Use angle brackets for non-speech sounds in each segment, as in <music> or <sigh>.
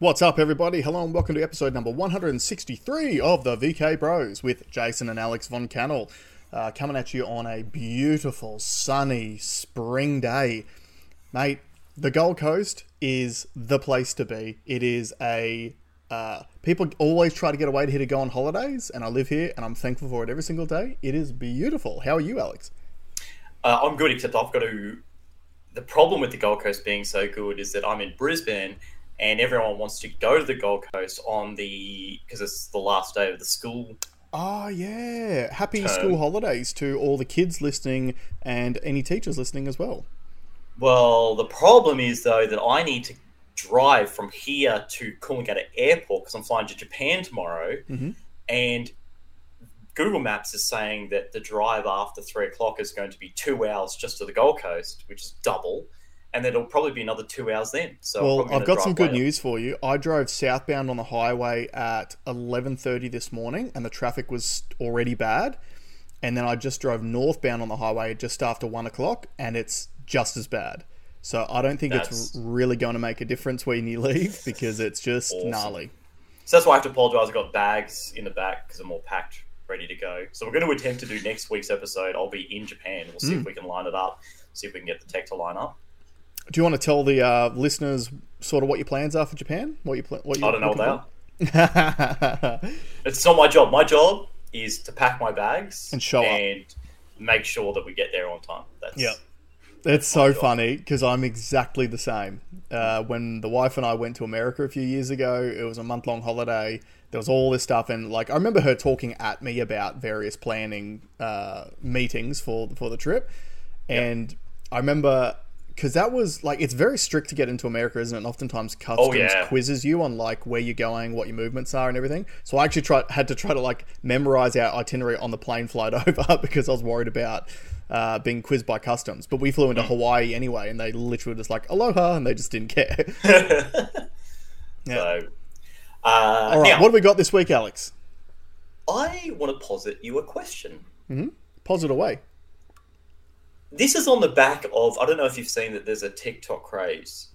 What's up, everybody? Hello and welcome to episode number 163 of the VK Bros with Jason and Alex Von Cannell. Uh, coming at you on a beautiful, sunny spring day. Mate, the Gold Coast is the place to be. It is a. Uh, people always try to get away here to go on holidays, and I live here and I'm thankful for it every single day. It is beautiful. How are you, Alex? Uh, I'm good, except I've got to. The problem with the Gold Coast being so good is that I'm in Brisbane and everyone wants to go to the Gold Coast on the because it's the last day of the school. Oh yeah! Happy term. school holidays to all the kids listening and any teachers listening as well. Well, the problem is though that I need to drive from here to Coolangatta Airport because I'm flying to Japan tomorrow, mm-hmm. and Google Maps is saying that the drive after three o'clock is going to be two hours just to the Gold Coast, which is double and it'll probably be another two hours then. So well, I've got some good news for you. I drove southbound on the highway at eleven thirty this morning, and the traffic was already bad. And then I just drove northbound on the highway just after one o'clock, and it's just as bad. So I don't think that's... it's really going to make a difference when you leave because it's just awesome. gnarly. So that's why I have to apologise. I've got bags in the back because I'm all packed, ready to go. So we're going to attempt to do next week's episode. I'll be in Japan. We'll see mm. if we can line it up, see if we can get the tech to line up. Do you want to tell the uh, listeners sort of what your plans are for Japan? What you pl- what you I don't know what they are. it's not my job. My job is to pack my bags and show and up. make sure that we get there on time. That's yeah. It's so job. funny because I'm exactly the same. Uh, when the wife and I went to America a few years ago, it was a month long holiday. There was all this stuff, and like I remember her talking at me about various planning uh, meetings for for the trip, and yep. I remember because that was like it's very strict to get into America, isn't it? And oftentimes customs oh, yeah. quizzes you on like where you're going, what your movements are, and everything. So I actually tried had to try to like memorize our itinerary on the plane flight <laughs> over because I was worried about uh, being quizzed by customs. But we flew into mm. Hawaii anyway, and they literally were just like aloha, and they just didn't care. <laughs> <laughs> yeah. So, uh, all right, now, what have we got this week, Alex? I want to posit you a question. Mm-hmm. Posit away this is on the back of I don't know if you've seen that there's a TikTok craze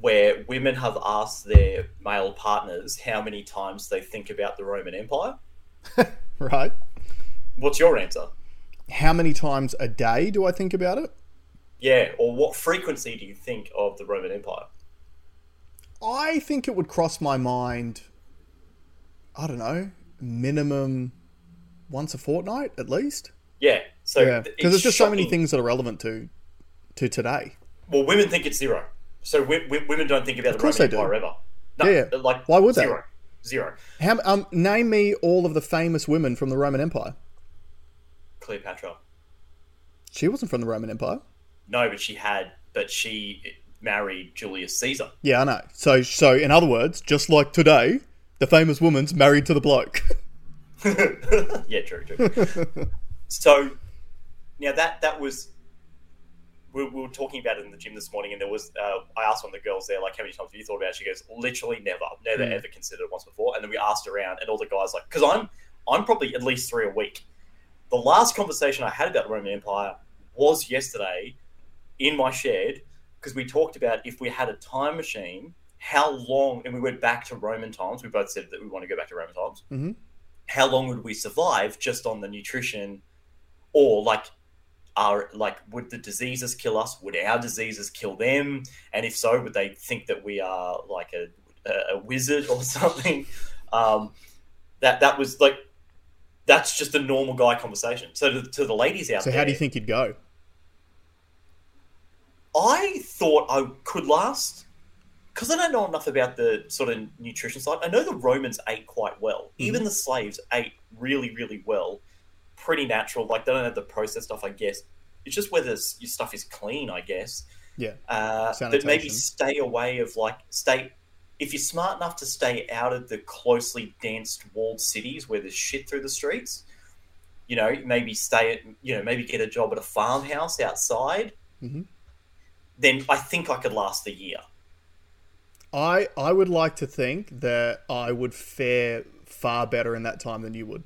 where women have asked their male partners how many times they think about the Roman Empire. <laughs> right. What's your answer? How many times a day do I think about it? Yeah, or what frequency do you think of the Roman Empire? I think it would cross my mind, I don't know, minimum once a fortnight at least. Yeah. So yeah, because there's just shocking. so many things that are relevant to to today. Well, women think it's zero. So we, we, women don't think about of the Roman Empire ever. No, yeah, yeah. Like why would zero. they? Zero. How, um, name me all of the famous women from the Roman Empire. Cleopatra. She wasn't from the Roman Empire. No, but she had. But she married Julius Caesar. Yeah, I know. So, so in other words, just like today, the famous woman's married to the bloke. <laughs> yeah, true, true. <laughs> So now that that was we, we, were talking about it in the gym this morning, and there was uh, I asked one of the girls there like how many times have you thought about it? She goes literally never, never mm. ever considered it once before. And then we asked around, and all the guys like because I'm I'm probably at least three a week. The last conversation I had about the Roman Empire was yesterday in my shed because we talked about if we had a time machine, how long, and we went back to Roman times. We both said that we want to go back to Roman times. Mm-hmm. How long would we survive just on the nutrition or like are like would the diseases kill us would our diseases kill them and if so would they think that we are like a, a, wizard or <laughs> something um, that that was like that's just a normal guy conversation so to, to the ladies out there. so there how do you think you'd go i thought i could last because i don't know enough about the sort of nutrition side i know the romans ate quite well mm-hmm. even the slaves ate really really well pretty natural. Like they don't have the processed stuff, I guess. It's just whether your stuff is clean, I guess. Yeah. Uh, but maybe stay away of like stay. If you're smart enough to stay out of the closely dense walled cities where there's shit through the streets, you know, maybe stay at, you know, maybe get a job at a farmhouse outside. Mm-hmm. Then I think I could last a year. I I would like to think that I would fare far better in that time than you would.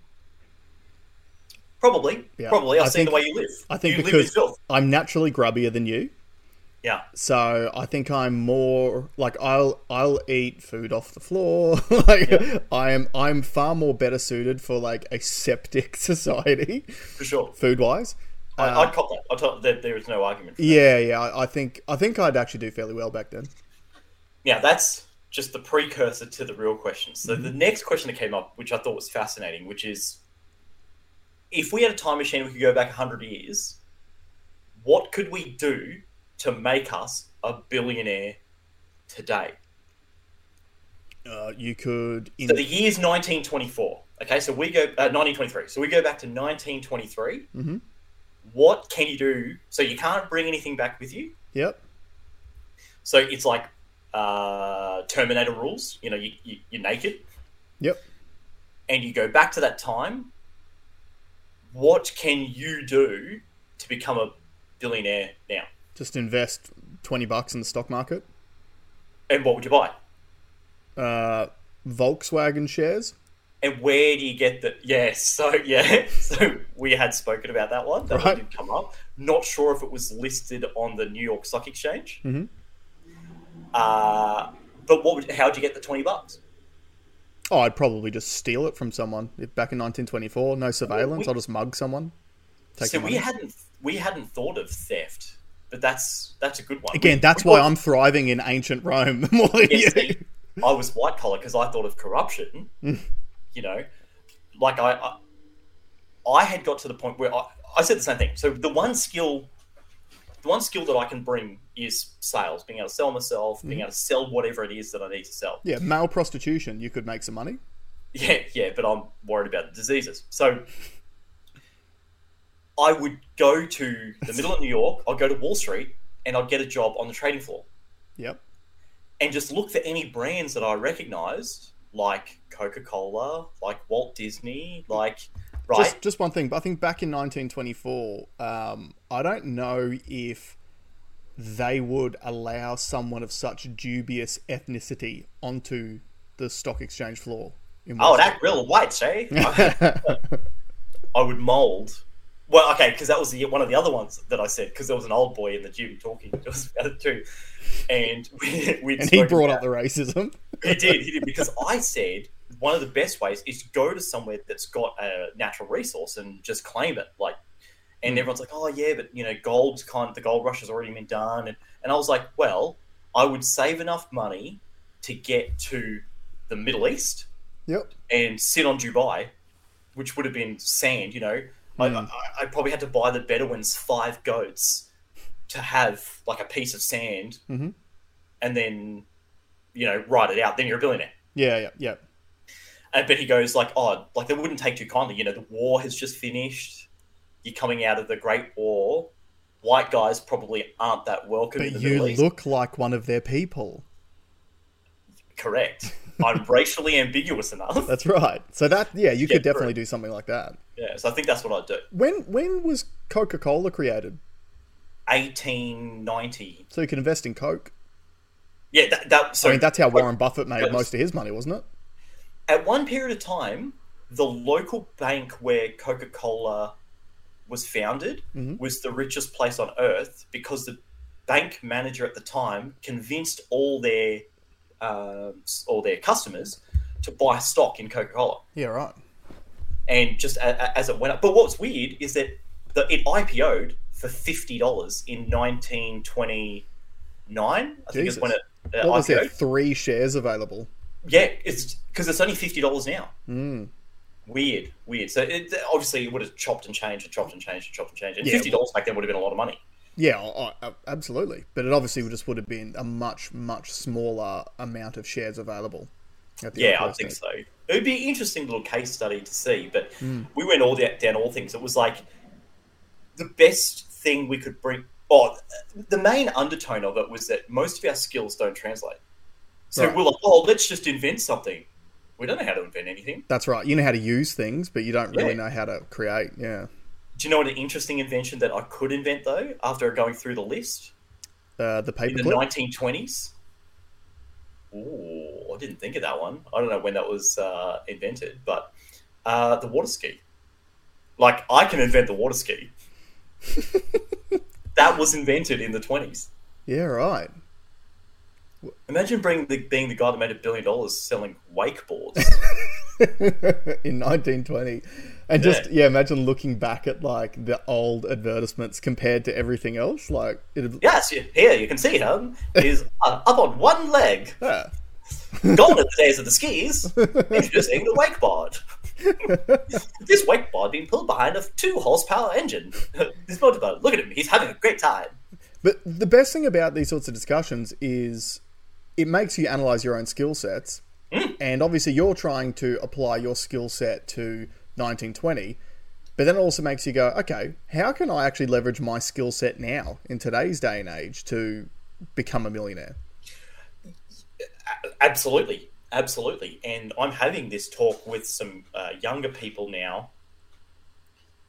Probably. Yeah. Probably. I've I seen think, the way you live. I think you because I'm naturally grubbier than you. Yeah. So I think I'm more like I'll I'll eat food off the floor. <laughs> like I am I'm far more better suited for like a septic <laughs> society, For sure. food wise. I, uh, I'd cop that. I thought that there is no argument. For that. Yeah, yeah. I, I think I think I'd actually do fairly well back then. Yeah, that's just the precursor to the real question. So the mm-hmm. next question that came up, which I thought was fascinating, which is, if we had a time machine, we could go back hundred years. What could we do to make us a billionaire today? Uh, you could in, So the year's 1924. Okay, so we go uh, 1923. So we go back to 1923. Mhm. What can you do? So you can't bring anything back with you. Yep. So it's like uh, Terminator rules. You know, you, you, you're naked Yep. and you go back to that time. What can you do to become a billionaire now? Just invest twenty bucks in the stock market. And what would you buy? Uh, Volkswagen shares. And where do you get the? Yes, so yeah, <laughs> so we had spoken about that one. That one did come up. Not sure if it was listed on the New York Stock Exchange. Mhm. Uh, but what? Would, how'd you get the twenty bucks? Oh, I'd probably just steal it from someone. If back in 1924, no surveillance, we- I'll just mug someone. So we money. hadn't we hadn't thought of theft, but that's that's a good one. Again, We- that's we why thought- I'm thriving in ancient Rome <laughs> more than Yeah, see, I was white collar because I thought of corruption. Mm. you know, like I, I, I had got to the point where I, I said the same thing. So the one skill, the one skill that I can bring is sales, being able to sell myself, being able to sell whatever it is that I need to sell. Yeah, male prostitution, you could make some money. Yeah, yeah, but I'm worried about the diseases. So I would go to the middle of New York. I'd go to Wall Street, and I'd get a job on the trading floor. Yep. and just look for any brands that I recognized, like Coca Cola, like Walt Disney, like right. Just, just one thing. But I think back in 1924, um, I don't know if they would allow someone of such dubious ethnicity onto the stock exchange floor. In oh, that real white, eh? say? <laughs> I, would mold. Well, okay, because that was the, one of the other ones that I said. Because there was an old boy in the gym talking to us about it too, and we <laughs> we and he brought up the racism. He did, he did, because I said one of the best ways is to go to somewhere that's got a natural resource and just claim it. Like, and everyone's like, "Oh yeah, but you know, gold's kind. The gold rush has already been done." And and I was like, "Well, I would save enough money to get to the Middle East Yep. and sit on Dubai, which would have been sand. You know, I, Hmm. I, I probably had to buy the Bedouins five goats to have like a piece of sand, Mhm. and then you know ride it out. Then you're a billionaire. Yeah, yeah, yeah. And but he goes like, oh, like they wouldn't take too kindly. You know, the war has just finished. You're coming out of the Great War. White guys probably aren't that welcome in But the you look like one of their people. Correct. <laughs> I'm racially ambiguous enough. That's right. So that yeah, you Yeah, could definitely do something like that. Yeah, so I think that's what I'd do. When when was Coca Cola created? 1890. So you can invest in Coke. Yeah, that, that so I mean, that's how Warren Buffett made was- most of his money, wasn't it? at one period of time, the local bank where Coca Cola was founded Mhm. was the richest place on earth because the bank manager at the time convinced all their um, all their customers to buy stock in Coca Cola, Yeah, right. and just a, a- as it went up. But what's weird is that the, it IPO'd for fifty dollars in nineteen twenty nine. I think is when it uh, What was there? Three shares available. Yeah, it's because it's only fifty dollars now. Mm. Weird, weird. So it, obviously it would have chopped and changed and chopped and changed and chopped and changed. And Yeah, fifty dollars back then would have been a lot of money. Yeah, I, I, absolutely. But it obviously just would have been a much, much smaller amount of shares available. at the Yeah, I think so. It would be an interesting little case study to see. But Hmm. we went all down, down all things. It was like the best thing we could bring. Oh, the main undertone of it was that most of our skills don't translate. So Right. we're like, oh, let's just invent something. We don't know how to invent anything. That's right. You know how to use things, but you don't really Yeah. know how to create. Yeah. Do you know what an interesting invention that I could invent though? After going through the list, Uh, the paper in the 1920s. Ooh, I didn't think of that one. I don't know when that was uh, invented, but uh, the water ski. Like, I can invent the water ski. <laughs> that was invented in the 20s. Yeah, right. Imagine being the, being the guy that made a billion dollars selling wakeboards. <laughs> in 1920. And just yeah, imagine looking back at like the old advertisements compared to everything else. Like, it, yes, you- here you can see him. He's uh, up on one leg. <laughs> yeah. Gone are the days of the skis. Introducing the wakeboard. <laughs> this wakeboard being pulled behind a two horsepower engine. this motorboat, look at him. He's having a great time. But the best thing about these sorts of discussions is it makes you analyze your own skill sets. And obviously, you're trying to apply your skill set to 1920. But then it also makes you go, okay, how can I actually leverage my skill set now in today's day and age to become a millionaire? Absolutely, absolutely. And I'm having this talk with some uh, younger people now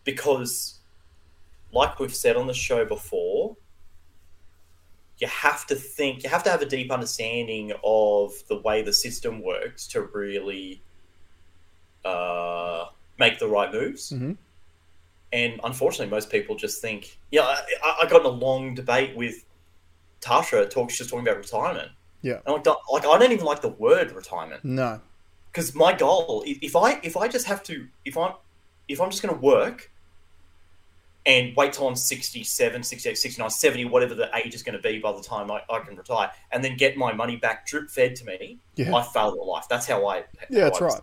because, like we've said on the show before, you have to think, you have to have a deep understanding of the way the system works to really uh, make the right moves. Mhm. And unfortunately, most people just think, yeah, I, I got in a long debate with Tasha, talks just talking about retirement. Yeah. And like, like I don't even like the word retirement No. because my goal, if I if I just have to, if I'm if I'm just going to work and wait till I'm 67, 68, 69, 70, whatever the age is going to be by the time I, I can retire, and then get my money back drip fed to me, Yeah. I failed at life. That's how I. Yeah, that's I- right.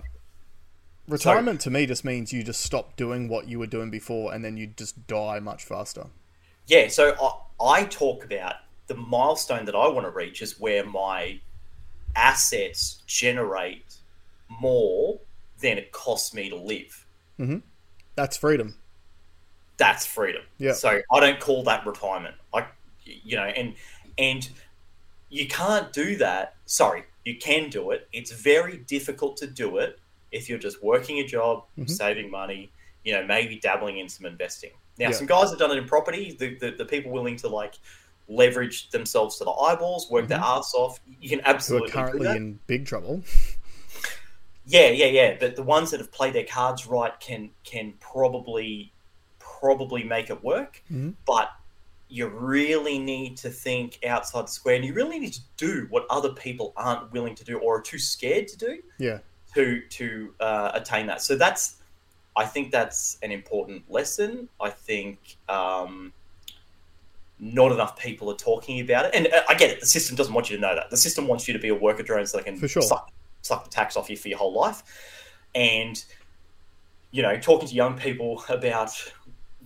Retirement to me just means you just stop doing what you were doing before and then you just die much faster. Yeah, so I, I talk about the milestone that I want to reach is where my assets generate more than it costs me to live. Mm-hmm. That's freedom. That's freedom. Yeah. So I don't call that retirement. I, you know, and and you can't do that. Sorry, you can do it. It's very difficult to do it if you're just working a job, Mm-hmm. saving money. You know, maybe dabbling in some investing. Now, Yeah. some guys have done it in property. The, the the people willing to like leverage themselves to the eyeballs, work their ass off. You can Mm-hmm. Who absolutely are currently in big trouble. Yeah, yeah, yeah. But the ones that have played their cards right can can probably probably make it work. Mhm. But you really need to think outside the square, and you really need to do what other people aren't willing to do or are too scared to do Yeah. to to uh, attain that. So that's, I think that's an important lesson. I think um, not enough people are talking about it, and uh, I get it. The system doesn't want you to know that. The system wants you to be a worker drone so they can For sure. suck, suck the tax off you for your whole life. And you know, talking to young people about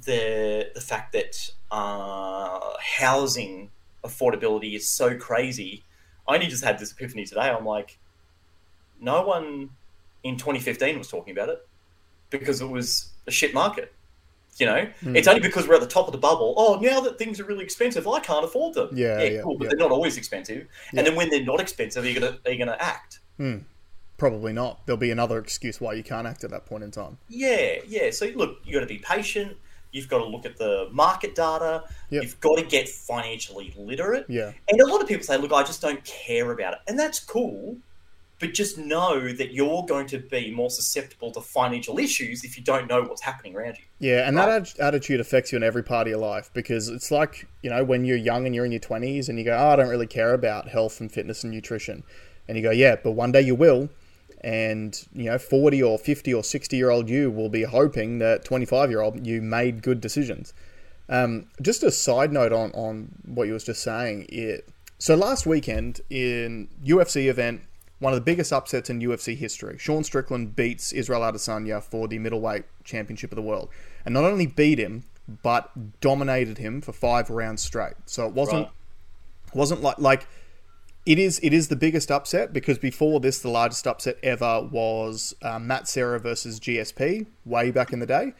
the the fact that uh, housing affordability is so crazy. I only just had this epiphany today. I'm like, no one in 2015 was talking about it because it was a shit market. You know, Hmm. it's only because we're at the top of the bubble. Oh, now that things are really expensive, I can't afford them. Yeah, yeah, cool, but yeah. they're not always expensive. Yeah. And then when they're not expensive, are you gonna are you gonna act? Probably not. There'll be another excuse why you can't act at that point in time. Yeah, yeah. So look, you got to be patient. You've got to look at the market data. Yep. You've got to get financially literate. Yeah. And a lot of people say, "Look, I just don't care about it," and that's cool. But just know that you're going to be more susceptible to financial issues if you don't know what's happening around you. Yeah, and that atti- attitude affects you in every part of your life because it's like, you know, when you're young and you're in your 20s and you go, oh, I don't really care about health and fitness and nutrition. And you go, yeah, but one day you will. And, you know, 40 or 50 or 60 year old you will be hoping that 25 year old you made good decisions. Um, just a side note on, on what you was just saying. It, so last weekend in UFC event, one of the biggest upsets in UFC history. Sean Strickland beats Israel Adesanya for the middleweight championship of the world, and not only beat him, but dominated him for five rounds straight. So it wasn't Right. wasn't like like it is it is the biggest upset because before this the largest upset ever was uh, Matt Serra versus GSP way back in the day,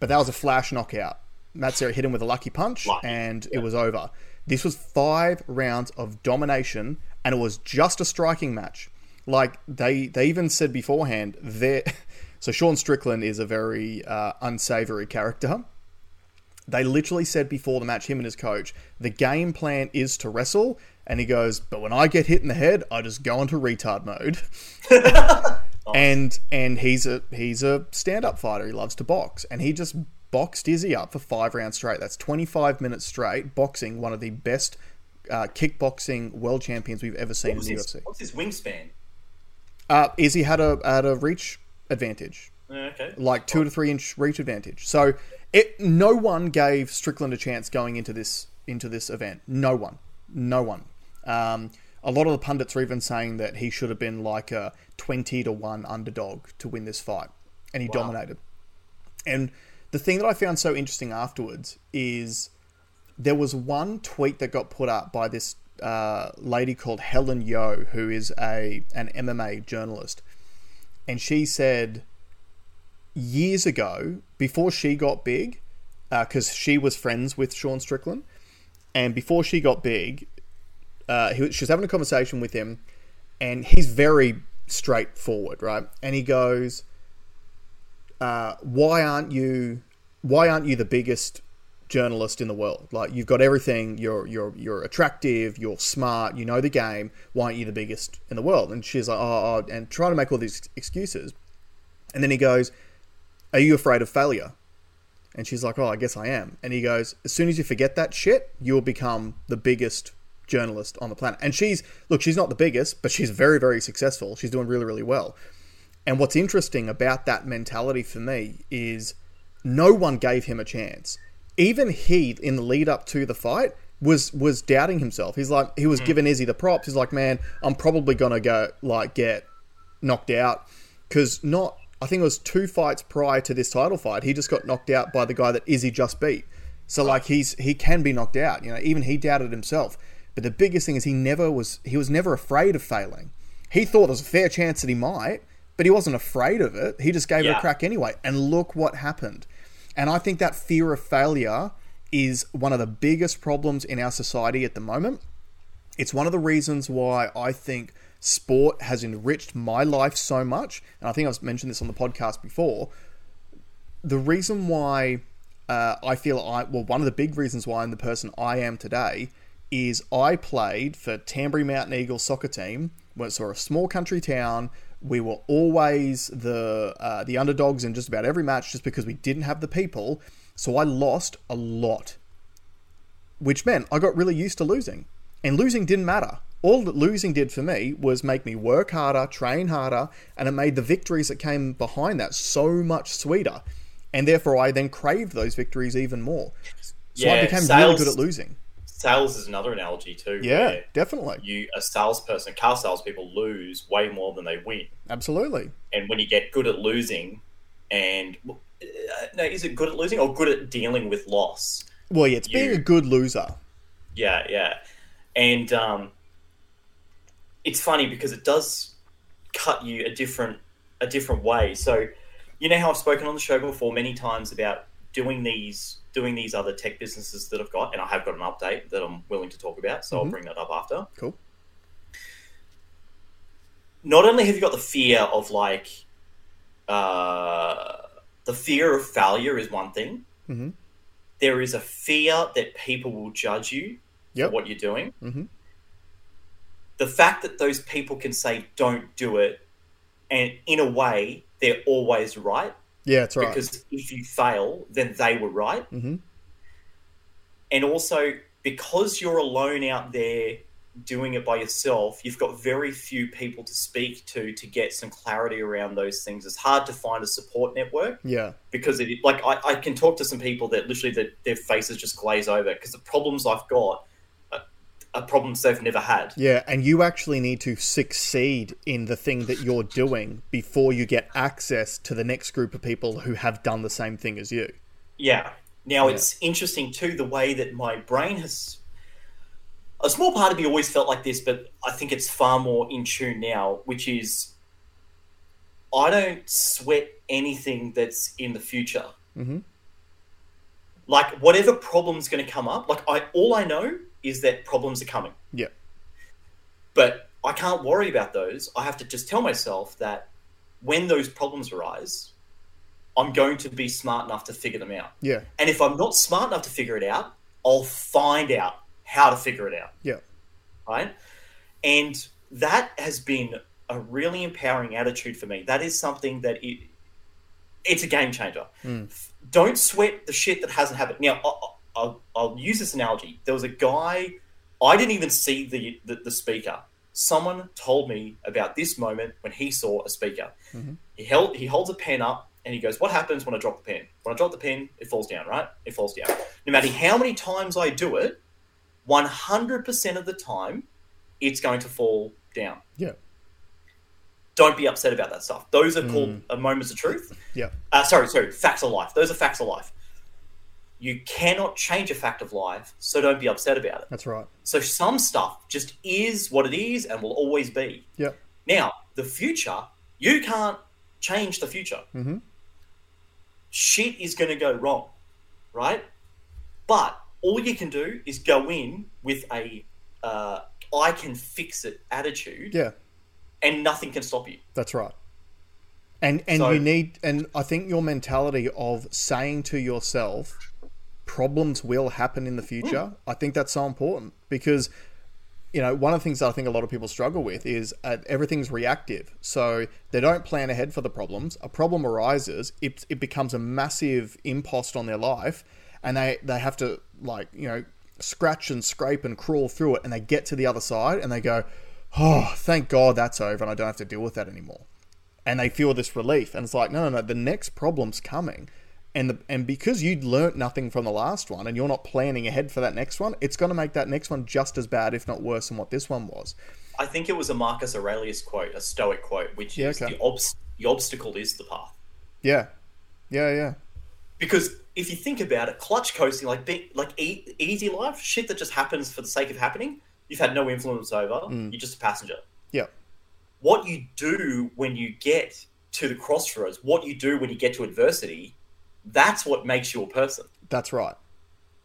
but that was a flash knockout. Matt Serra hit him with a lucky punch Lucky, and it was over. This was five rounds of domination and it was just a striking match. Like they they even said beforehand there. <laughs> So Sean Strickland is a very uh, unsavory character they literally said before the match, him and his coach, the game plan is to wrestle. And he goes, but when I get hit in the head, I just go into retard mode. <laughs> And and he's a he's a stand up fighter. He loves to box, and he just boxed Izzy up for five rounds straight. That's twenty five minutes straight boxing one of the best uh, kickboxing world champions we've ever seen in the his, UFC. What's his wingspan? Uh, Izzy had a had a reach advantage, Uh, okay. like two to three inch reach advantage. So it no one gave Strickland a chance going into this into this event. No one, no one. Um, a lot of the pundits are even saying that he should have been like a twenty to one underdog to win this fight, and he dominated. And the thing that I found so interesting afterwards is there was one tweet that got put up by this uh, lady called Helen Yee, who is a an MMA journalist, and she said years ago, before she got big, because she was friends with Sean Strickland, and before she got big, uh, he, she was having a conversation with him, and he's very straightforward, right? And he goes, uh, "Why aren't you? Why aren't you the biggest journalist in the world? Like you've got everything. You're you're you're attractive. You're smart. You know the game. Why aren't you the biggest in the world?" And she's like, "Oh,", oh and trying to make all these excuses, and then he goes, "Are you afraid of failure?" And she's like, "Oh, I guess I am." And he goes, "As soon as you forget that shit, you'll become the biggest journalist on the planet." And she's look, she's not the biggest, but she's very, very successful. She's doing really, really well. And what's interesting about that mentality for me is no one gave him a chance. Even he, in the lead up to the fight, was was doubting himself. He's like, he was hmm. giving Izzy the props. He's like, man, I'm probably gonna go like get knocked out because not. I think it was two fights prior to this title fight. He just got knocked out by the guy that Izzy just beat. So like he's he can be knocked out. You know, even he doubted himself. But the biggest thing is he never was he was never afraid of failing. He thought there was a fair chance that he might, but he wasn't afraid of it. He just gave it a crack anyway. And look what happened. And I think that fear of failure is one of the biggest problems in our society at the moment. It's one of the reasons why I think sport has enriched my life so much. And I think I've mentioned this on the podcast before. The reason why uh, I feel I, well, one of the big reasons why I'm the person I am today is I played for Tamborine Mountain Eagles soccer team. We're sort of a small country town. We were always the uh, the underdogs in just about every match, just because we didn't have the people. So I lost a lot which meant I got really used to losing. And losing didn't matter. All that losing did for me was make me work harder, train harder, and it made the victories that came behind that so much sweeter. And therefore, I then craved those victories even more. So I Yeah, became really good at losing. Sales is another analogy too. Yeah, definitely. You a salesperson, car salespeople lose way more than they win. Absolutely. and when you get good at losing, and uh, no, is it good at losing or good at dealing with loss? Well, yeah, it's being a good loser. Yeah, yeah, and um, it's funny because it does cut you a different a different way. So, you know how I've spoken on the show before many times about doing these doing these other tech businesses that I've got, and I have got an update that I'm willing to talk about. So I'll bring that up after. Cool. not only have you got the fear of like uh, the fear of failure is one thing. Mhm. There is a fear that people will judge you Yep. for what you're doing. Mhm. The fact that those people can say "don't do it," and in a way they're always right Yeah, that's right. because if you fail, then they were right. hmm and also because you're alone out there doing it by yourself you've got very few people to speak to to get some clarity around those things it's hard to find a support network Yeah. because it like i, I can talk to some people that literally that their faces just glaze over because the problems i've got are problems they've never had Yeah, and you actually need to succeed in the thing that you're doing before you get access to the next group of people who have done the same thing as you. Yeah. Now Yeah. it's interesting too the way that my brain has. A small part of me always felt like this, but I think it's far more in tune now, which is I don't sweat anything that's in the future. Mhm. Like whatever problem's going to come up, like I all I know is that problems are coming, Yeah. but I can't worry about those. I have to just tell myself that when those problems arise, I'm going to be smart enough to figure them out. Yeah. And if I'm not smart enough to figure it out, I'll find out how to figure it out. Yeah. Right. And that has been a really empowering attitude for me. That is something that it, it's a game changer. Hmm. Don't sweat the shit that hasn't happened. Now, I'll, I'll, use this analogy. There was a guy I didn't even see the, the, the speaker. Someone told me about this moment when he saw a speaker. Mm-hmm. He held he holds a pen up and he goes, "What happens when I drop the pen? When I drop the pen, it falls down, right? It falls down. No matter how many times I do it, one hundred percent of the time, it's going to fall down. Yeah. Don't be upset about that stuff. Those are Mm. called uh, moments of truth. Yeah. Uh, sorry, sorry, facts of life. Those are facts of life. You cannot change a fact of life, so don't be upset about it. That's right. So some stuff just is what it is and will always be. Yeah. Now, the future, you can't change the future. Mhm. Shit is going to go wrong, right? But all you can do is go in with a uh, I can fix it attitude, Yeah. and nothing can stop you. That's right. And and So- you need and I think your mentality of saying to yourself problems will happen in the future, I think that's so important because you know, one of the things that I think a lot of people struggle with is uh, everything's reactive. So they don't plan ahead for the problems. A problem arises, it, it becomes a massive impost on their life, and they, they have to, like, you know, scratch and scrape and crawl through it, and they get to the other side and they go, oh, thank God that's over and I don't have to deal with that anymore and they feel this relief and it's like no no no the next problem's coming and the, and because you learnt nothing from the last one and you're not planning ahead for that next one it's going to make that next one just as bad if not worse than what this one was I think it was a Marcus Aurelius quote, a Stoic quote, which Yeah, is okay. the, obst- the obstacle is the path. yeah yeah yeah Because if you think about it, clutch coasting, like big, like e- easy life, shit that just happens for the sake of happening, you've had no influence over. Mm. You're just a passenger. yeah What you do when you get to the crossroads, what you do when you get to adversity, that's what makes you a person. that's right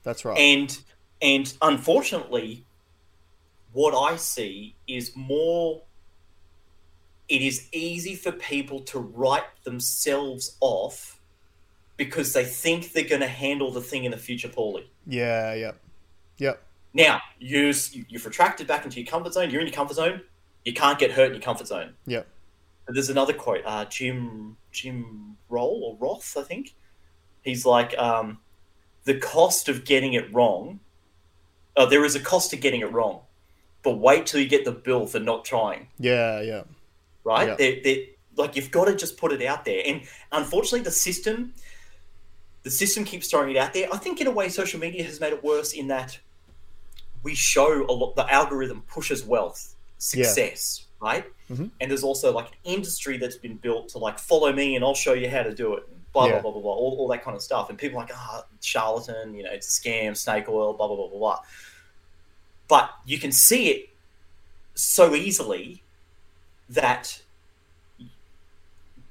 that's right And and unfortunately, what I see is more. It is easy for people to write themselves off because they think they're going to handle the thing in the future poorly. yeah yeah yeah Now, you you've retracted back into your comfort zone. You're in your comfort zone. You can't get hurt in your comfort zone. yeah But there's another quote. Uh, Jim Jim Roll or Roth, I think. He's like, um, the cost of getting it wrong. Uh, there is a cost to getting it wrong, but wait till you get the bill for not trying. yeah yeah Right? Yeah. They they like you've got to just put it out there. And unfortunately, the system, the system keeps throwing it out there. I think in a way, social media has made it worse in that we show a lot. The algorithm pushes wealth, success, right? Mhm. And there's also like an industry that's been built to like follow me and I'll show you how to do it. Blah Yeah. blah blah blah blah. All, all that kind of stuff. And people are like, ah, charlatan. You know, it's a scam, snake oil. Blah blah blah blah blah. But you can see it so easily that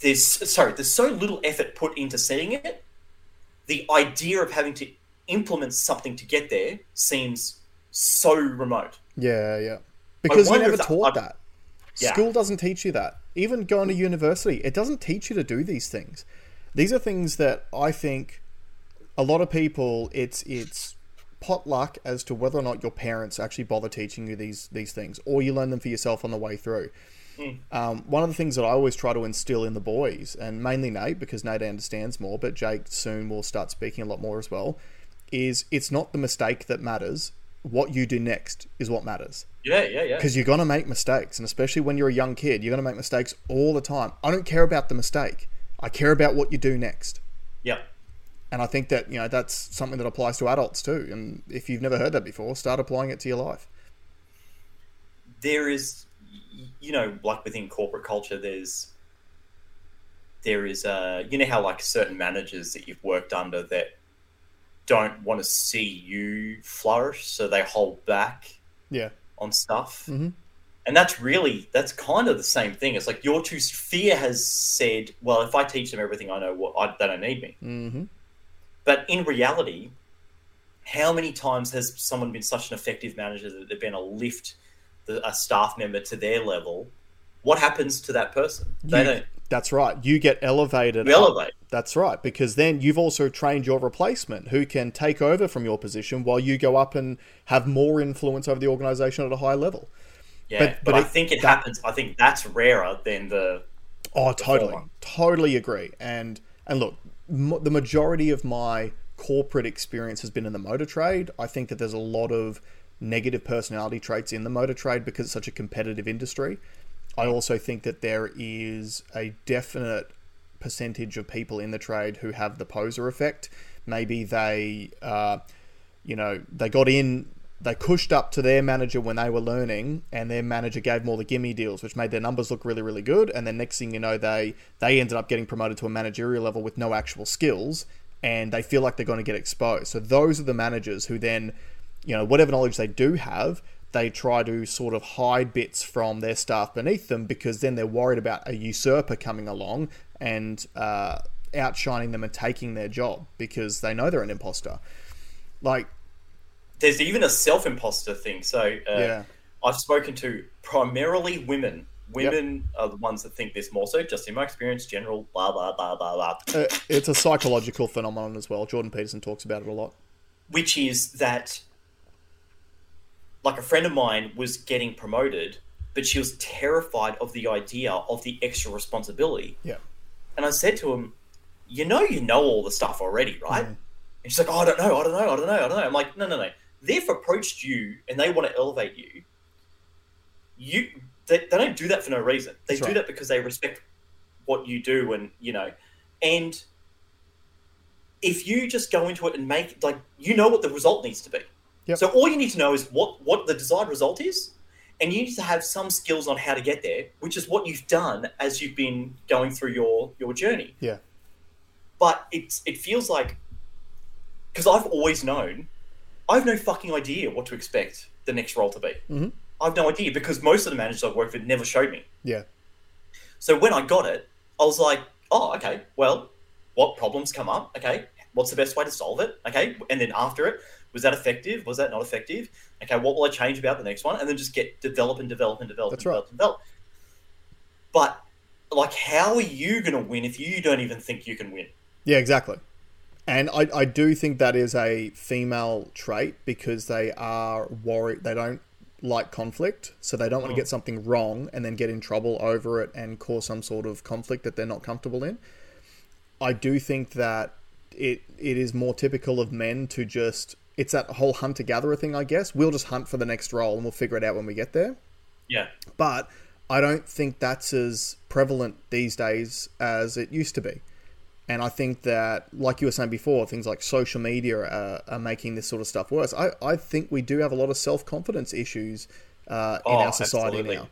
there's sorry, there's so little effort put into seeing it. The idea of having to implement something to get there seems so remote. yeah yeah because you're never if that- taught that Yeah. School doesn't teach you that. Even going to university, it doesn't teach you to do these things. These are things that I think a lot of people it's it's potluck as to whether or not your parents actually bother teaching you these these things, or you learn them for yourself on the way through. Um, one of the things that I always try to instill in the boys, and mainly Nate, because Nate understands more, but Jake soon will start speaking a lot more as well, is it's not the mistake that matters. What you do next is what matters Yeah, yeah, yeah. because you're going to make mistakes and especially when you're a young kid you're going to make mistakes all the time i don't care about the mistake i care about what you do next. Yeah. and i think that you know that's something that applies to adults too. And if you've never heard that before start applying it to your life. There is you know like within corporate culture there's there is uh you know how like certain managers that you've worked under that don't want to see you flourish so they hold back yeah. on stuff? Mhm. And that's really that's kind of the same thing it's like your two fear has said well if i teach them everything i know what I, they don't need me mm-hmm. but in reality, how many times has someone been such an effective manager that they've been to lift the, a staff member to their level? What happens to that person? They You- don't that's right you get elevated you elevate. that's right because then you've also trained your replacement who can take over from your position while you go up and have more influence over the organization at a high level Yeah, But- but, but I think it that- happens. I think that's rarer than the. Oh, totally, former. totally agree. And and look, m- the majority of my corporate experience has been in the motor trade. I think that there's a lot of negative personality traits in the motor trade because it's such a competitive industry. I also think that there is a definite percentage of people in the trade who have the poser effect. Maybe they, uh, you know, they got in, they pushed up to their manager when they were learning, and their manager gave them all the gimme deals, which made their numbers look really, really good. And then next thing you know, they they ended up getting promoted to a managerial level with no actual skills, and they feel like they're going to get exposed. So those are the managers who then, you know, whatever knowledge they do have, they try to sort of hide bits from their staff beneath them because then they're worried about a usurper coming along and uh, outshining them and taking their job because they know they're an imposter. Like, there's even a self imposter thing. So, uh, yeah, I've spoken to primarily women. Women yep. are the ones that think this more so, just in my experience, general, blah, blah, blah, blah, blah. Uh, it's a psychological phenomenon as well. Jordan Peterson talks about it a lot. Which is that like a friend of mine was getting promoted, but she was terrified of the idea of the extra responsibility. Yeah. And I said to him, "You know, you know all the stuff already, right?" Mm. And she's like, "Oh, I don't know, I don't know, I don't know, I don't know." I'm like, "No, no, no. They've approached you and they want to elevate you. You, they, they don't do that for no reason. They That's do right. that because they respect what you do, and you know, and." If you just go into it and make like you know what the result needs to be, Yep. So all you need to know is what what the desired result is, and you need to have some skills on how to get there, which is what you've done as you've been going through your your journey. Yeah. But it's it feels like because I've always known, I have no fucking idea what to expect the next role to be. Mm-hmm. I've no idea because most of the managers I've worked with never showed me. Yeah. So when I got it, I was like, oh, okay, well, what problems come up? Okay, what's the best way to solve it? Okay, and then after it, was that effective? Was that not effective? Okay, what will I change about the next one? And then just get develop and develop and develop That's and develop right. and develop. But like, how are you going to win if you don't even think you can win? Yeah, exactly. And I, I do think that is a female trait because they are worried. They don't like conflict, so they don't want to hmm. get something wrong and then get in trouble over it and cause some sort of conflict that they're not comfortable in. I do think that it it is more typical of men to just it's that whole hunter gatherer thing, I guess. We'll just hunt for the next role and we'll figure it out when we get there. Yeah. But I don't think that's as prevalent these days as it used to be. And I think that, like you were saying before, things like social media are, are making this sort of stuff worse. I, I think we do have a lot of self confidence issues uh, in oh, our society absolutely. now.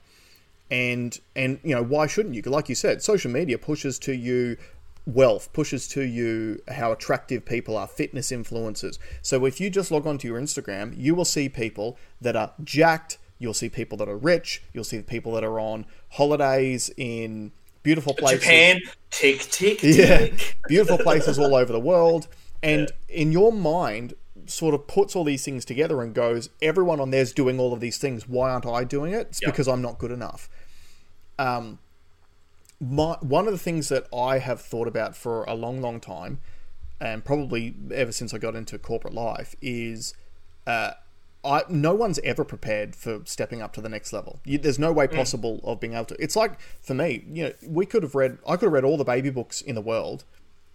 And and you know why shouldn't you? Like you said, social media pushes to you wealth pushes to you how attractive people are, fitness influencers. So if you just log onto your Instagram, you will see people that are jacked, you'll see people that are rich, you'll see people that are on holidays in beautiful places. Japan, tick, tick, tick. yeah, beautiful places all over the world. <laughs> And yeah. in your mind, sort of puts all these things together and goes, everyone on there's doing all of these things. Why aren't I doing it? It's yep. because I'm not good enough. Um, my, one of the things that I have thought about for a long, long time, and probably ever since I got into corporate life, is uh, I no one's ever prepared for stepping up to the next level. You, there's no way mm. possible mm. of being able to. It's like for me, you know, we could have read. I could have read all the baby books in the world.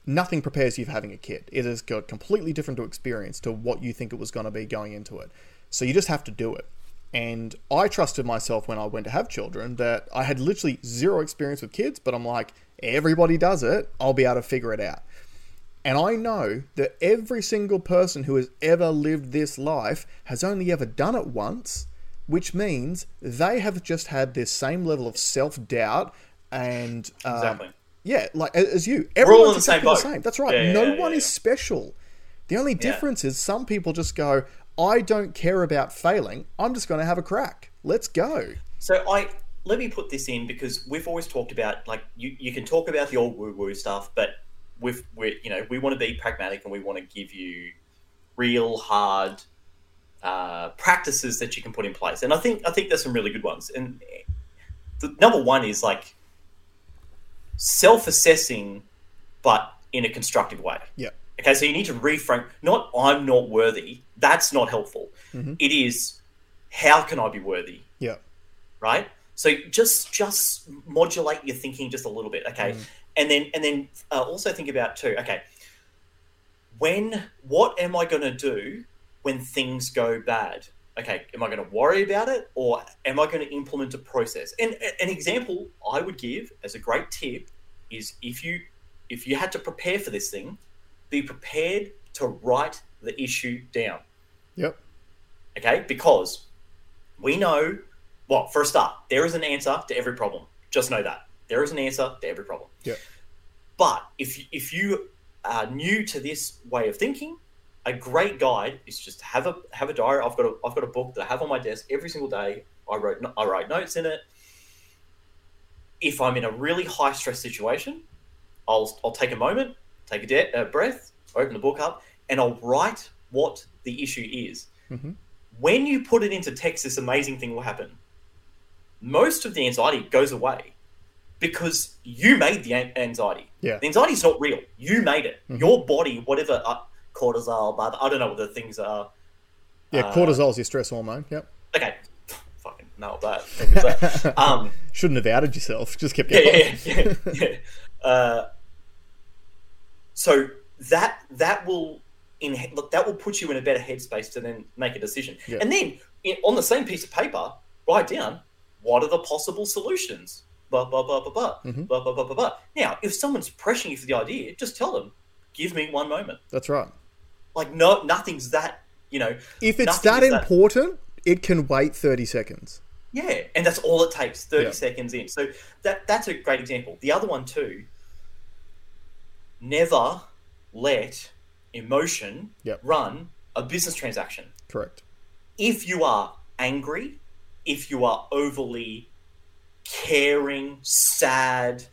Nothing prepares you for having a kid. It is has got completely different to experience to what you think it was going to be going into it. So you just have to do it. And I trusted myself when I went to have children that I had literally zero experience with kids, but I'm like, everybody does it. I'll be able to figure it out. And I know that every single person who has ever lived this life has only ever done it once, which means they have just had this same level of self doubt and. Um, exactly. Yeah, like as you. Everyone's the same, the same. That's right. Yeah, no yeah, one yeah, is special. The only difference is some people just go, I don't care about failing. I'm just going to have a crack. Let's go. So I let me put this in because we've always talked about like you, you can talk about the old woo woo stuff, but with we you know we want to be pragmatic and we want to give you real hard uh, practices that you can put in place. And I think I think there's some really good ones. And the number one is like self assessing, but in a constructive way. Yeah. Okay, so you need to reframe. Not I'm not worthy. That's not helpful. Mm-hmm. It is how can I be worthy? Yeah. Right. So just just modulate your thinking just a little bit. Okay, mm. And then and then uh, also think about too. Okay, when what am I going to do when things go bad? okay, am I going to worry about it or am I going to implement a process? And an example I would give as a great tip is if you if you had to prepare for this thing, be prepared to write the issue down. Yep. Okay, because we know well, for a start, there is an answer to every problem. Just know that. There is an answer to every problem. Yep. But if if you are new to this way of thinking, a great guide is just have a have a diary. I've got a I've got a book that I have on my desk every single day. I wrote I write notes in it. If I'm in a really high stress situation, I'll I'll take a moment, take a, de- a breath, open the book up, and I'll write what the issue is. Mm-hmm. When you put it into text, this amazing thing will happen. Most of the anxiety goes away because you made the anxiety. Yeah. The anxiety is not real. You made it. Mm-hmm. Your body, whatever uh, cortisol, but I don't know what the things are. Yeah, uh, cortisol is your stress hormone. Yep. Okay. <laughs> Fucking nailed that. <laughs> um, Shouldn't have outed yourself. <laughs> Just kept going. Yeah, yeah, yeah. yeah. Uh, so that that will in look that will put you in a better headspace to then make a decision. Yeah. And then in, on the same piece of paper, write down what are the possible solutions blah blah blah blah blah mm-hmm. blah blah blah blah blah. Now, if someone's pressuring you for the idea, just tell them, "Give me one moment." That's right. Like no, nothing's that you know. If it's that important, that... it can wait thirty seconds. Yeah, and that's all it takes. Thirty yeah. seconds in. So that that's a great example. The other one too. Never let emotion yep. run a business transaction. Correct. If you are angry, if you are overly caring, sad,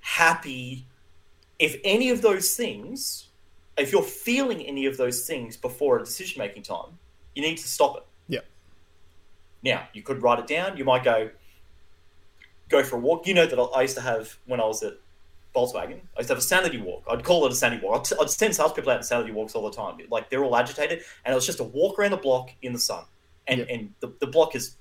happy, if any of those things, if you're feeling any of those things before a decision making time, you need to stop it. Yeah. Now, you could write it down. You might go, go for a walk. You know that I used to have when I was at Volkswagen. I used to have a sanity walk. I'd call it a sanity walk. I'd, I'd send salespeople out on sanity walks all the time. Like they're all agitated, and it was just a walk around the block in the sun. And yep. and the, the block is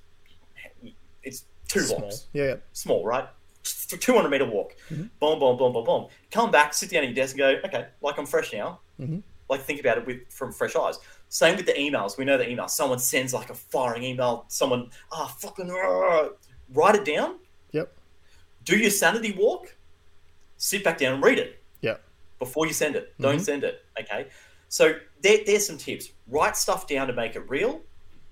it's two Small. blocks. Yeah, yeah. Small, right? Two hundred meter walk. Mm-hmm. Boom, boom, boom, boom, boom. Come back, sit down at your desk, and go. Okay, like I'm fresh now. Mm-hmm. Like think about it with from fresh eyes. Same with the emails. We know the email. Someone sends like a firing email. Someone ah oh, fucking uh, write it down. Yep. Do your sanity walk. Sit back down and read it. Yep. Before you send it, don't mm-hmm. send it. Okay. So there, there's some tips. Write stuff down to make it real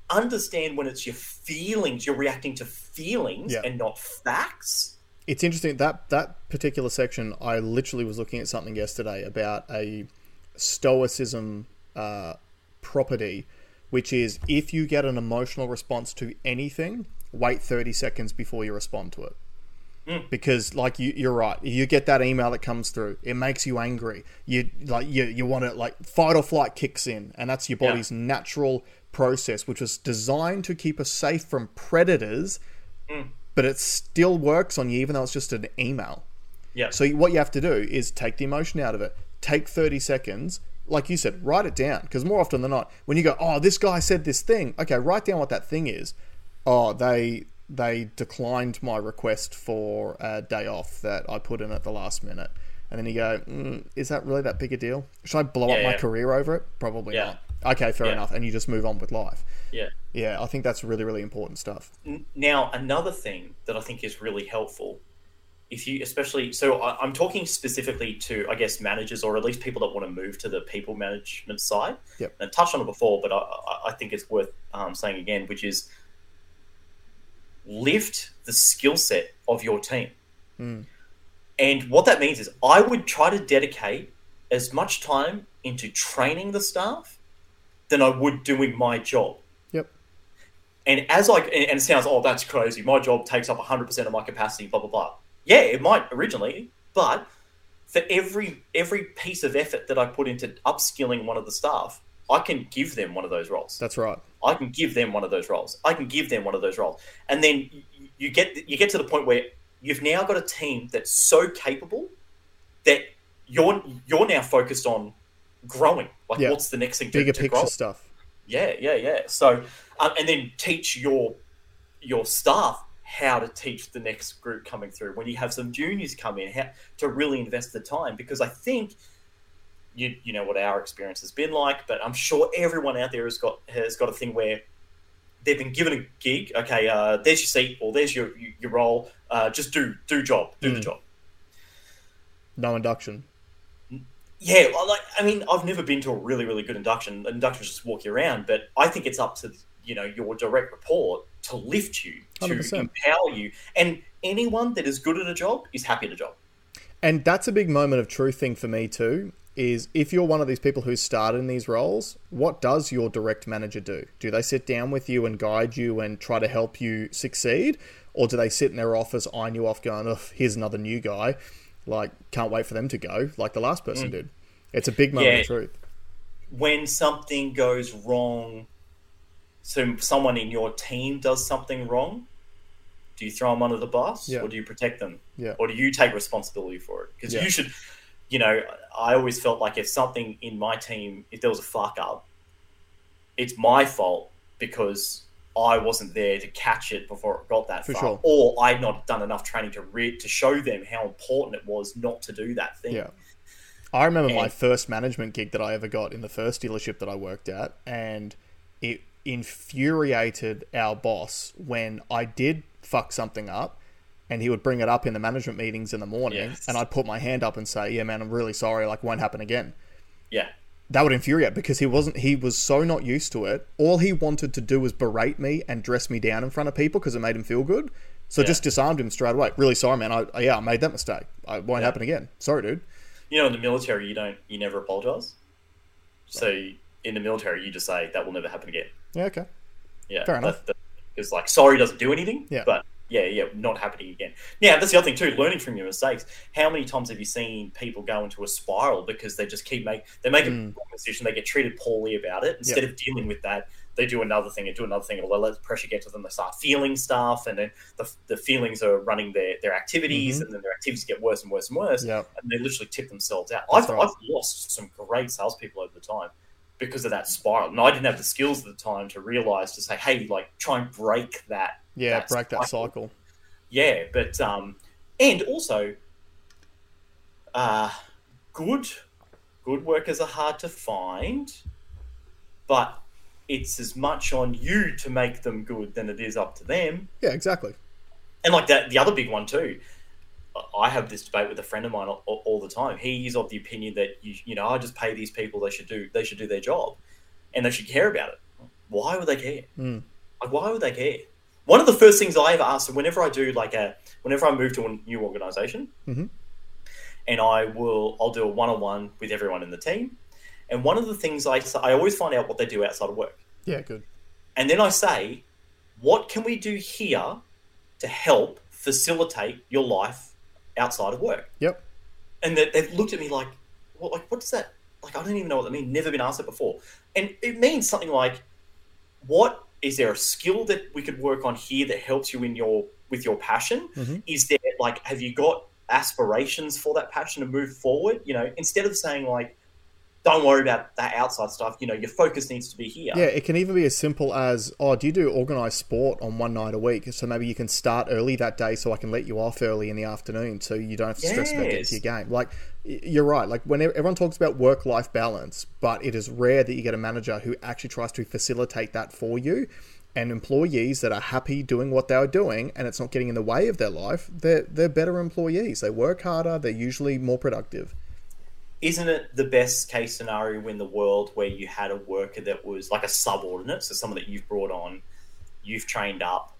understand when it's your feelings, you're reacting to feelings yeah. and not facts. It's interesting that that particular section. I literally was looking at something yesterday about a stoicism uh, property, which is if you get an emotional response to anything, wait thirty seconds before you respond to it. Mm. Because, like you, you're right. You get that email that comes through. It makes you angry. You like you you want to like fight or flight kicks in, and that's your body's yeah. natural process, which was designed to keep us safe from predators, mm. but it still works on you, even though it's just an email. Yeah. So what you have to do is take the emotion out of it. Take 30 seconds. Like you said, write it down. Because more often than not, when you go, oh, this guy said this thing. Okay, write down what that thing is. Oh, they they declined my request for a day off that I put in at the last minute. And then you go, mm, is that really that big a deal? Should I blow yeah, up my yeah. career over it? Probably Yeah. not. Okay, fair Yeah. enough. And you just move on with life. Yeah. Yeah, I think that's really, really important stuff. Now, another thing that I think is really helpful, if you, especially, so I, I'm talking specifically to, I guess, managers or at least people that want to move to the people management side. Yep. And I touched on it before, but I, I- I think it's worth um, saying again, which is lift the skill set of your team. Mm. And what that means is I would try to dedicate as much time into training the staff than I would doing my job. Yep. And as I and it sounds, oh, that's crazy. My job takes up 100% of my capacity. Blah blah blah. Yeah, it might originally, but for every every piece of effort that I put into upskilling one of the staff, I can give them one of those roles. That's right. I can give them one of those roles. I can give them one of those roles, and then you, you get you get to the point where you've now got a team that's so capable that you're you're now focused on growing. Like, Yeah. what's the next thing Bigger to picture grow? stuff. Yeah, yeah, yeah. So, um, and then teach your your staff how to teach the next group coming through. When you have some juniors come in, how to really invest the time because I think you you know what our experience has been like, but I'm sure everyone out there has got has got a thing where they've been given a gig. Okay, uh, there's your seat or there's your your role. Uh, just do do job, do the Mm. job. No induction. Yeah, well, like I mean, I've never been to a really really good induction. Inductions just walk you around, but I think it's up to you know your direct report to lift you, to 100%. empower you, and anyone that is good at a job is happy at a job. And that's a big moment of truth thing for me too. Is if you're one of these people who started in these roles, what does your direct manager do? Do they sit down with you and guide you and try to help you succeed, or do they sit in their office eyeing you off, going, "Oh, here's another new guy," like can't wait for them to go, like the last person mm. did. It's a big moment Yeah. of truth. when something goes wrong, so someone in your team does something wrong, do you throw them under the bus Yeah. or do you protect them? Yeah. Or do you take responsibility for it? Because you should, you know, I always felt like if something in my team, if there was a fuck up, it's my fault because I wasn't there to catch it before it got that For far, sure. or I'd not done enough training to re- to show them how important it was not to do that thing. Yeah. I remember my first management gig that I ever got in the first dealership that I worked at, and it infuriated our boss when I did fuck something up, and he would bring it up in the management meetings in the morning, Yes. and I'd put my hand up and say, "Yeah, man, I'm really sorry. Like, won't happen again." Yeah. That would infuriate because he wasn't. He was so not used to it. All he wanted to do was berate me and dress me down in front of people because it made him feel good. So Yeah. just disarmed him straight away. Really sorry, man. I yeah, I made that mistake. It won't happen again. Sorry, dude. You know, in the military, you don't, you never apologize. So in the military, you just say that will never happen again. Yeah, okay. Yeah, Fair enough. It's like sorry doesn't do anything. Yeah. but yeah, yeah, not happening again. Now that's the other thing too. Learning from your mistakes. How many times have you seen people go into a spiral because they just keep make they make a Mm. wrong decision, they get treated poorly about it. Instead of dealing with that, they do another thing and do another thing, or they let the pressure get to them. They start feeling stuff, and then the, the feelings are running their their activities, Mhm. and then their activities get worse and worse and worse Yeah. and they literally tip themselves out. I've, right. I've lost some great salespeople over the time because of that spiral. And I didn't have the skills at the time to realize to say, hey, like try and break that. Yeah, that break that cycle. cycle. Yeah, but um, and also, uh, good good workers are hard to find, but it's as much on you to make them good than it is up to them. Yeah, exactly. And like that, the other big one too. I have this debate with a friend of mine all, all the time. He is of the opinion that you, you know, I just pay these people; they should do, they should do their job, and they should care about it. Why would they care? Mm. Like, why would they care? One of the first things I ever ask, whenever I do like a, whenever I move to a new organization, Mhm. and I will, I'll do a one-on-one with everyone in the team, and one of the things I, I always find out what they do outside of work. Yeah, good. And then I say, what can we do here to help facilitate your life outside of work? Yep. And they, they've looked at me like, well, like, what does that, like, I don't even know what that means. Never been asked it before. And it means something like, what, is there a skill that we could work on here that helps you in your, with your passion? Mhm. Is there, like, have you got aspirations for that passion to move forward? You know, instead of saying like, don't worry about that outside stuff, you know, your focus needs to be here. Yeah, it can even be as simple as, oh, do you do organized sport on one night a week? So maybe you can start early that day so I can let you off early in the afternoon so you don't have to stress about getting to your game. Like, you're right. Like, when everyone talks about work life balance, but it is rare that you get a manager who actually tries to facilitate that for you. And employees that are happy doing what they are doing and it's not getting in the way of their life, they're, they're better employees. They work harder, they're usually more productive. Isn't it the best case scenario in the world where you had a worker that was like a subordinate, so someone that you've brought on, you've trained up,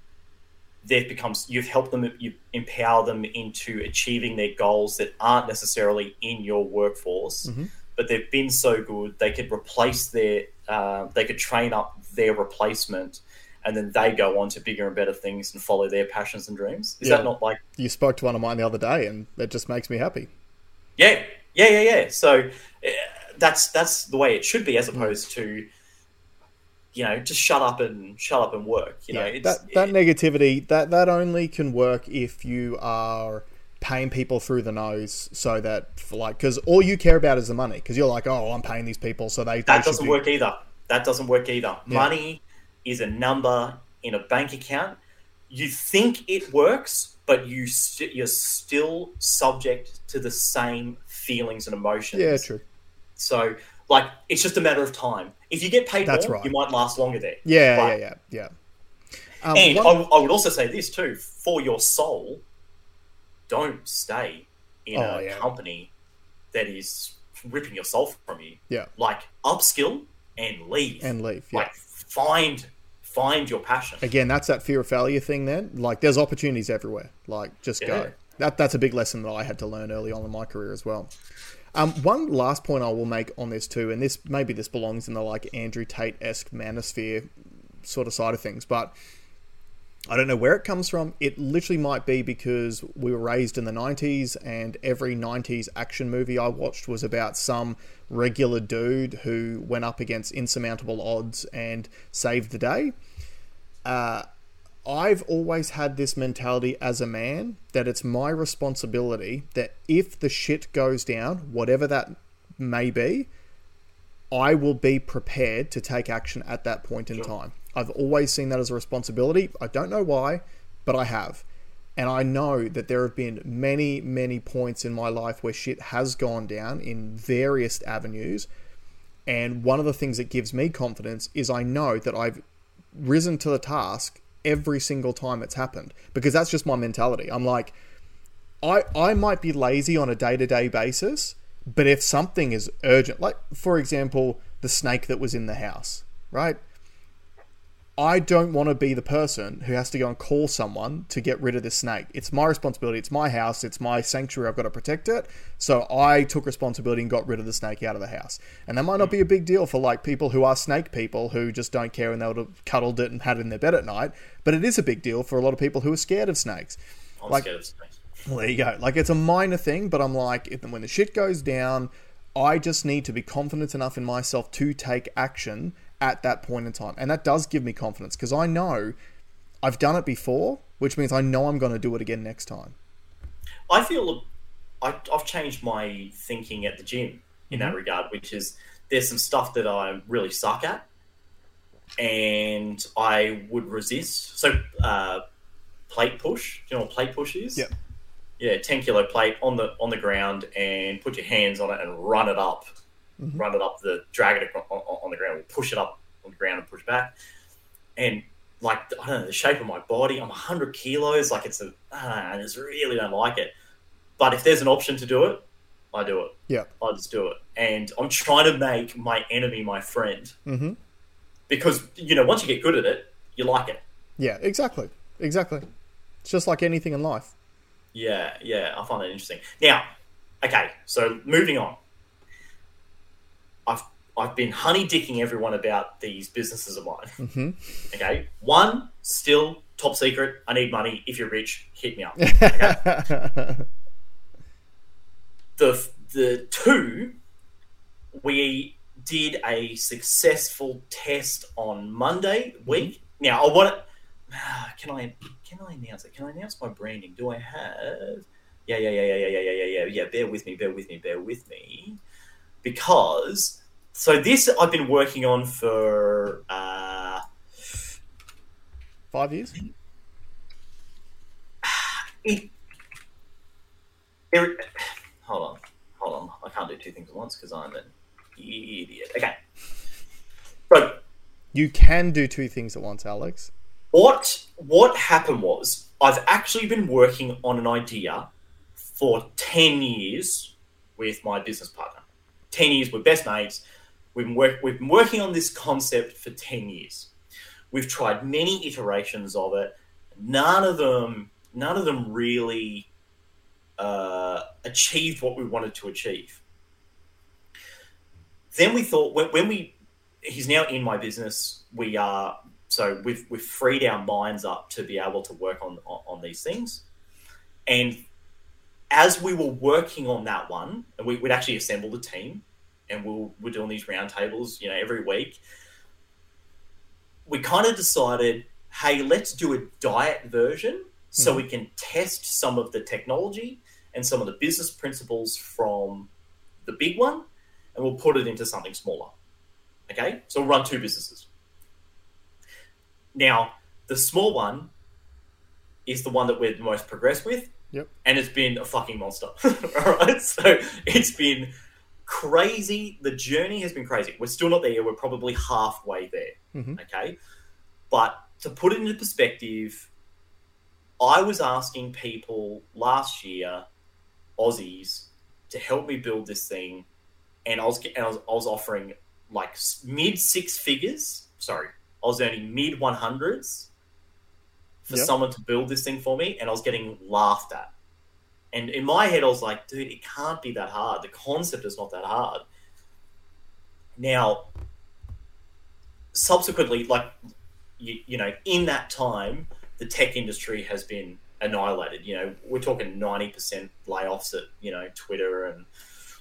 they've become, you've helped them, you empower them into achieving their goals that aren't necessarily in your workforce, Mhm. but they've been so good they could replace their, uh, they could train up their replacement. And then they go on to bigger and better things and follow their passions and dreams. Is Yeah. that not like You spoke to one of mine the other day and it just makes me happy. Yeah, yeah, yeah, yeah. So uh, that's that's the way it should be, as opposed to you know just shut up and shut up and work. You know, Yeah, it's, that that negativity that that only can work if you are paying people through the nose so that like because all you care about is the money because you're like oh I'm paying these people so they, they that should doesn't be- work either. That doesn't work either. Yeah. Money is a number in a bank account. You think it works, but you st- you're still subject to the same feelings and emotions. yeah true So, like, it's just a matter of time. If you get paid That's more, right. you might last longer there. yeah But- yeah yeah yeah Um, and one... I, I, would also say this too: for your soul, don't stay in oh, a yeah. company that is ripping your soul from you. Yeah, like upskill and leave and leave. Yeah. Like find find your passion. Again, that's that fear of failure thing. Then, like, there's opportunities everywhere. Like, just yeah. go. That that's a big lesson that I had to learn early on in my career as well. Um, one last point I will make on this too, and this maybe this belongs in the like Andrew Tate esque manosphere sort of side of things, but I don't know where it comes from. It literally might be because we were raised in the 90s and every 90s action movie I watched was about some regular dude who went up against insurmountable odds and saved the day. Uh, I've always had this mentality as a man that it's my responsibility that if the shit goes down, whatever that may be, I will be prepared to take action at that point in sure. time. I've always seen that as a responsibility. I don't know why, but I have. And I know that there have been many, many points in my life where shit has gone down in various avenues. And one of the things that gives me confidence is I know that I've risen to the task every single time it's happened because that's just my mentality. I'm like, I, I might be lazy on a day to day basis, but if something is urgent, like for example, the snake that was in the house, right? I don't want to be the person who has to go and call someone to get rid of this snake. It's my responsibility. It's my house. It's my sanctuary. I've got to protect it. So I took responsibility and got rid of the snake out of the house. And that might not be a big deal for like people who are snake people who just don't care and they would have cuddled it and had it in their bed at night. But it is a big deal for a lot of people who are scared of snakes. I'm like, scared of snakes. Well, there you go. Like it's a minor thing, but I'm like, if, when the shit goes down, I just need to be confident enough in myself to take action at that point in time. And that does give me confidence because I know I've done it before, which means I know I'm going to do it again next time. I feel I, have changed my thinking at the gym in mm-hmm. that regard, which is there's some stuff that I really suck at and I would resist. So, uh, plate push, do you know what plate push is? Yeah. Yeah, ten kilo plate on the on the ground, and put your hands on it and run it up mm-hmm. run it up the, drag it on, on the ground, we push it up on the ground and push back. And like, I don't know, the shape of my body, I'm 100 kilos. Like, it's a, I just really don't like it. But if there's an option to do it, I do it. Yeah. I just do it. And I'm trying to make my enemy my friend. Mm-hmm. Because, you know, once you get good at it, you like it. Yeah, exactly. Exactly. It's just like anything in life. Yeah, yeah. I find that interesting. Now, okay, so moving on. I've been honey dicking everyone about these businesses of mine. Mm-hmm. Okay, one still top secret. I need money. If you're rich, hit me up. Okay? <laughs> the the two we did a successful test on Monday week. Mm-hmm. Now I want to. Can I can I announce it? Can I announce my branding? Do I have? Yeah, yeah, yeah, yeah, yeah, yeah, yeah, yeah, yeah. Bear with me, bear with me, bear with me because so this I've been working on for uh, five years. It, it, hold on, hold on. I can't do two things at once because I'm an idiot. Okay, so you can do two things at once, Alex. What what happened was I've actually been working on an idea for ten years with my business partner. 10 years, we're best mates. We've been, work, we've been working on this concept for 10 years. We've tried many iterations of it. None of them, none of them really uh, achieved what we wanted to achieve. Then we thought when, when we, he's now in my business. We are so we've we've freed our minds up to be able to work on on, on these things, and as we were working on that one, and we, would actually assembled a team, and we we'll, we're doing these roundtables, you know, every week. We kind of decided, hey, let's do a diet version so we hmm. can test some of the technology and some of the business principles from the big one, and we'll put it into something smaller. Okay, so we'll run two businesses. Now, the small one is the one that we're the most progressed with Yep. And it's been a fucking monster. <laughs> All right. So it's been crazy. The journey has been crazy. We're still not there. We're probably halfway there. Mm-hmm. Okay. But to put it into perspective, I was asking people last year, Aussies, to help me build this thing, and I was and I was, I was offering like mid six figures. Sorry, I was earning mid one hundreds for Yep. someone to build this thing for me, and I was getting laughed at. And in my head, I was like, dude, it can't be that hard. The concept is not that hard. Now, subsequently, like, you, you know, in that time, the tech industry has been annihilated. You know, we're talking 90% layoffs at, you know, Twitter and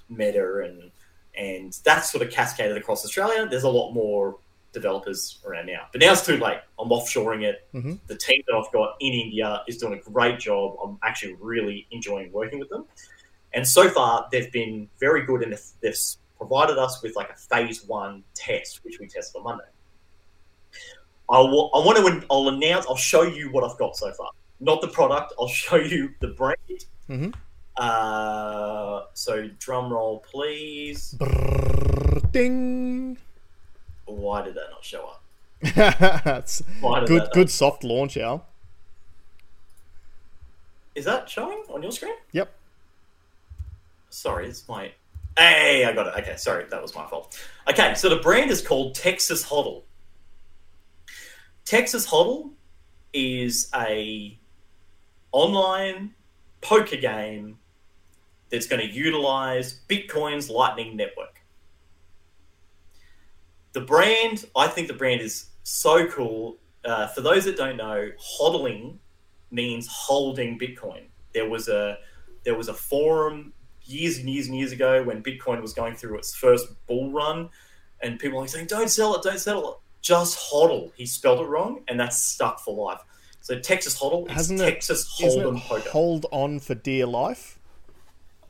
Meta and and that's sort of cascaded across Australia. There's a lot more developers around now. But now it's too late. I'm offshoring it. Mhm. The team that I've got in India is doing a great job. I'm actually really enjoying working with them. And so far, they've been very good and they've- provided us with like a phase one test, which we test on Monday. I will, I want to, I'll announce, I'll show you what I've got so far. Not the product, I'll show you the brand. Mhm. Uh, so drum roll, please. Brrr, ding. Why did that not show up? <laughs> That's good. that Good soft launch, Al. Is that showing on your screen? Yep. Sorry, it's my. Hey, I got it. Okay, sorry, that was my fault. Okay, so the brand is called Texas Hodl. Texas Hodl is a online poker game that's going to utilize Bitcoin's Lightning Network. The brand, I think the brand is so cool. Uh, for those that don't know, hodling means holding Bitcoin. There was a there was a forum years and years and years ago when Bitcoin was going through its first bull run, and people were like saying, "Don't sell it, don't sell it, just hodl." He spelled it wrong, and that's stuck for life. So Texas hodl, it- Texas Isn't Hold'em poker. hold on for dear life?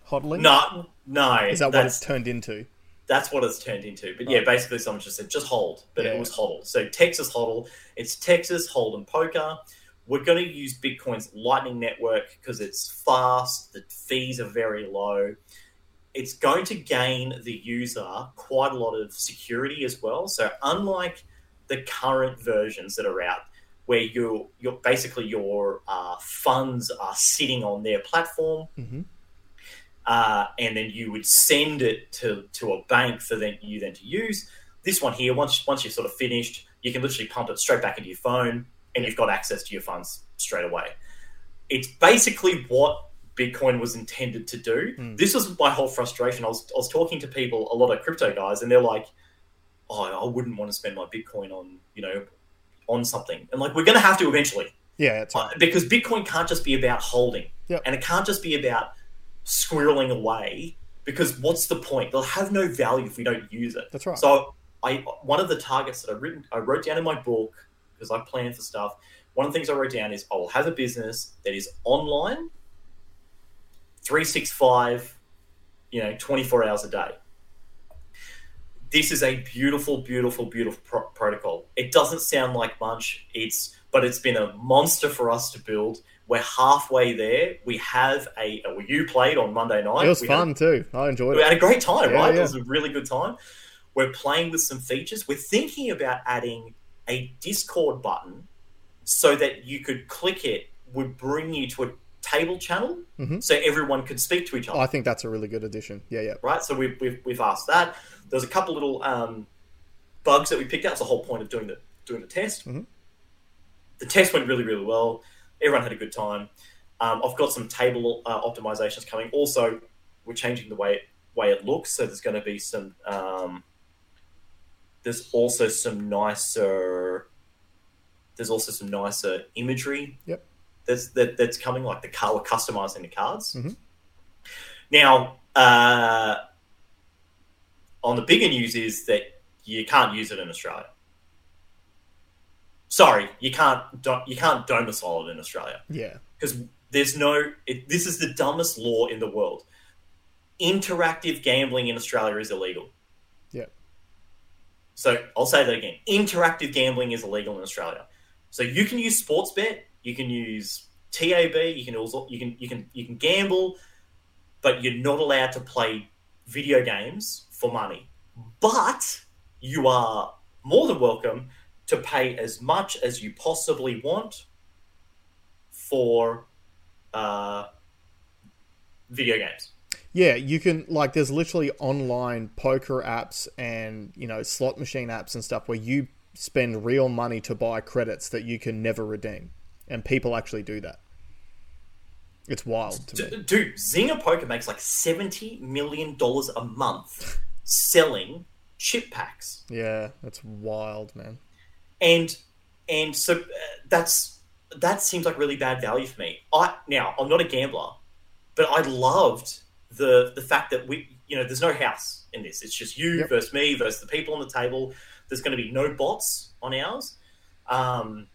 Hodling. no, no, Is that what it's turned into? That's what it's turned into. But yeah, basically, someone just said just hold, but Yeah. it was hodl. So Texas hodl, it's Texas Hold'em poker. We're going to use Bitcoin's Lightning Network because it's fast. The fees are very low. It's going to gain the user quite a lot of security as well. So unlike the current versions that are out, where you you're basically your uh, funds are sitting on their platform, Mhm. Uh, and then you would send it to to a bank for then you then to use. This one here, once once you're sort of finished, you can literally pump it straight back into your phone, and you've got access to your funds straight away. It's basically what Bitcoin was intended to do. Mm. This was my whole frustration. I was I was talking to people, a lot of crypto guys, and they're like, "Oh, I wouldn't want to spend my Bitcoin on you know on something," and like we're going to have to eventually. Yeah, it's Uh, because Bitcoin can't just be about holding, Yep. and it can't just be about squirreling away. Because what's the point? They'll have no value if we don't use it. that's right. So, I one of the targets that I written I wrote down in my book because I plan for stuff. One of the things I wrote down is I will have a business that is online, three six five, you know, twenty four hours a day. This is a beautiful, beautiful, beautiful pro- protocol. It doesn't sound like much. It's but it's been a monster for us to build. We're halfway there. We have a. Well, you played on Monday night. it was We had fun too. I enjoyed we it. We had a great time, Yeah, right? yeah. It was a really good time. We're playing with some features. We're thinking about adding a Discord button so that you could click it, would bring you to a table channel Mhm. so everyone could speak to each other, I think that's a really good addition. Yeah, yeah. right? So we've, we've, we've asked that. There's a couple little um, bugs that we picked out. It's the whole point of doing the, doing the test. Mhm. The test went really, really well. Everyone had a good time. Um, I've got some table uh, optimizations coming. Also, we're changing the way it, way it looks. So there's going to be some. Um, there's also some nicer. There's also some nicer imagery. Yep. That's that, that's coming. Like the car, we're customizing the cards. Mhm. Now, uh, on the bigger news is that you can't use it in Australia. Sorry, you can't. You can't domicile it in Australia Yeah. because there's no. It, this is the dumbest law in the world. Interactive gambling in Australia is illegal. Yeah. So I'll say that again. Interactive gambling is illegal in Australia. So you can use Sportsbet, you can use TAB, you can also you can you can you can gamble, but you're not allowed to play video games for money. But you are more than welcome to pay as much as you possibly want for uh, video games. Yeah, you can like there's literally online poker apps and, you know, slot machine apps and stuff where you spend real money to buy credits that you can never redeem. And people actually do that. It's wild to D- me. dude, Zynga Poker makes like seventy million dollars a month selling chip packs, Yeah, that's wild, man. And and so uh, that's that seems like really bad value for me. I now I'm not a gambler, but I loved the the fact that we you know there's no house in this. It's just you Yep. versus me versus the people on the table. There's going to be no bots on ours. Um,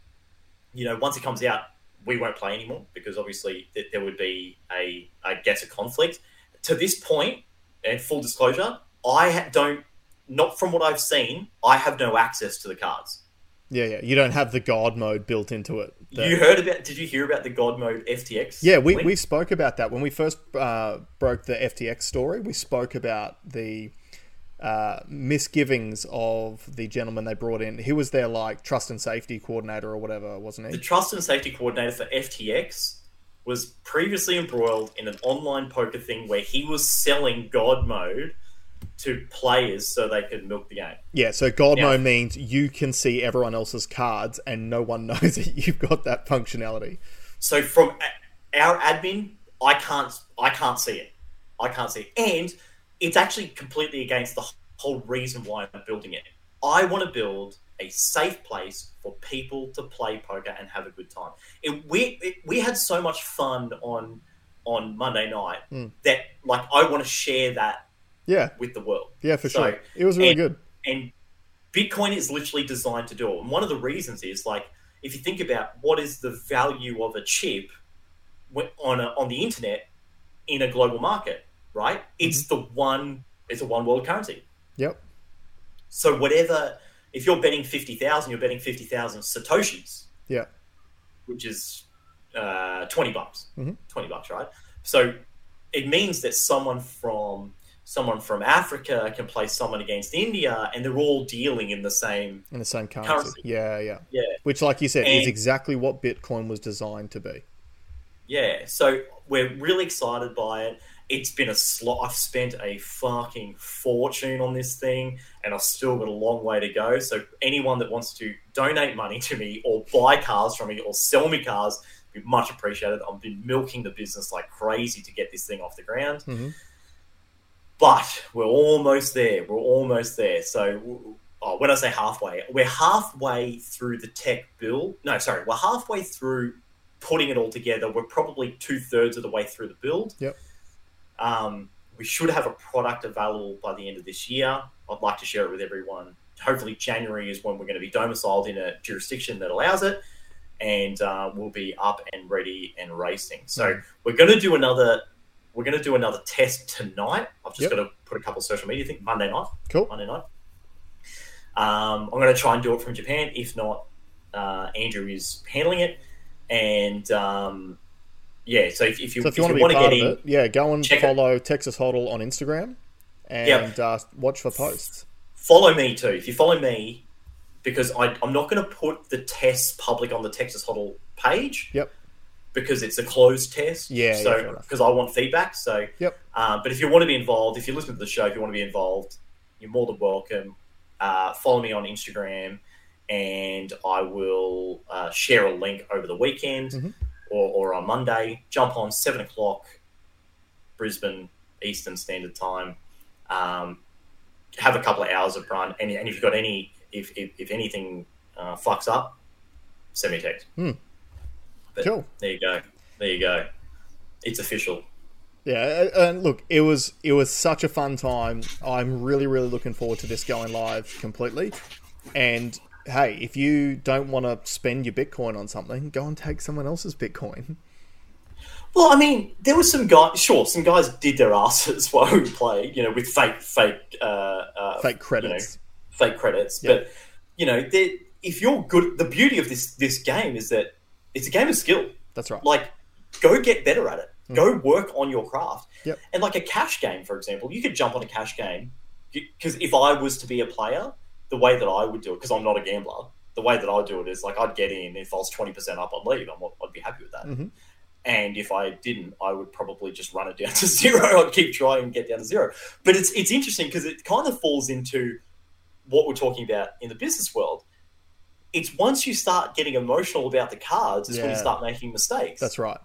you know, once it comes out, we won't play anymore because obviously th- there would be a, I guess, a conflict. To this point, and full disclosure, I ha- don't, not from what I've seen, I have no access to the cards. Yeah, yeah. You don't have the god mode built into it. You heard about? Did you hear about the God Mode FTX? Yeah, we, link? we spoke about that when we first uh, broke the FTX story. We spoke about the uh, misgivings of the gentleman they brought in. He was their like trust and safety coordinator or whatever, wasn't he? the trust and safety coordinator for FTX was previously embroiled in an online poker thing where he was selling God Mode to players so they could milk the game. Yeah. So god Yeah. mode means you can see everyone else's cards and no one <laughs> knows that you've got that functionality. So from our admin, I can't I can't see it. I can't see it. And it's actually completely against the whole reason why I'm building it. I want to build a safe place for people to play poker and have a good time. It, we it, we had so much fun on on Monday night Hmm. that like I want to share that Yeah. with the world. Yeah, for So- sure. It was really and- good. and Bitcoin is literally designed to do it. And one of the reasons is like if you think about what is the value of a chip on a, on the internet in a global market, right? It's the one. It's a one world currency. Yep. So whatever, if you're betting fifty thousand, you're betting fifty thousand satoshis, Yeah. which is uh, twenty bucks. Mhm. Twenty bucks, right? So it means that someone from someone from Africa can play someone against India, and they're all dealing in the same. In the same currency. Currency. Yeah, yeah. Yeah, Which, like you said, is exactly what Bitcoin was designed to be. yeah. So we're really excited by it. It's been a slot. I've spent a fucking fortune on this thing, and I've still got a long way to go. So anyone that wants to donate money to me, or buy cars from me, or sell me cars, be much appreciated. I've been milking the business like crazy to get this thing off the ground. Mhm. But we're almost there. We're almost there. So oh, when I say halfway, we're halfway through the tech build. No, sorry, we're halfway through putting it all together. We're probably two thirds of the way through the build. Yep. Um, we should have a product available by the end of this year. I'd like to share it with everyone. Hopefully, January is when we're going to be domiciled in a jurisdiction that allows it, and uh, we'll be up and ready and racing. So we're going to do another. We're going to do another test tonight. I've just Yep. got to put a couple of social media things Monday night. Cool. Monday night. Um, I'm going to try and do it from Japan. If not, uh, Andrew is handling it, and um, yeah. So if, if you So if you want to be wanna part of get in, it, yeah, go and check it. follow Texas Hodl on Instagram and Yep. uh, watch for posts. follow me too. If you follow me, because I, I'm not going to put the tests public on the Texas Hodl page. Yep. Because it's a closed test. Yeah, yeah, So because I want feedback. So. Yep. Um, but if you want to be involved, if you listen to the show, if you want to be involved, you're more than welcome. Uh, follow me on Instagram, and I will uh, share a link over the weekend Mhm. or, or on Monday. Jump on seven o'clock, Brisbane Eastern Standard Time. Um, have a couple of hours of run, and, and if you've got any, if if, if anything uh, fucks up, send me a text. Hmm. But Cool. There you go. There you go. It's official. Yeah, and look, it was it was such a fun time. I'm really really looking forward to this going live completely. And hey, if you don't want to spend your Bitcoin on something, go and take someone else's Bitcoin. Well, I mean, there was some guys. Sure, some guys did their asses <laughs> while we played. You know, with fake, fake, uh, uh, Fake you know, credits. fake credits. Yeah. But you know, if you're good, the beauty of this this game is that it's a game of skill. That's right. Like, go get better at it. Go work on your craft. Yep. And like a cash game, for example, you could jump on a cash game because if I was to be a player, the way that I would do it, because I'm not a gambler, the way that I do it is like I'd get in if I was twenty percent up, I'd leave. I'm, I'd be happy with that. Mhm. And if I didn't, I would probably just run it down <laughs> to zero. I'd keep trying and get down to zero. But it's it's interesting because it kind of falls into what we're talking about in the business world. It's once you start getting emotional about the cards, is when you start making mistakes. That's right.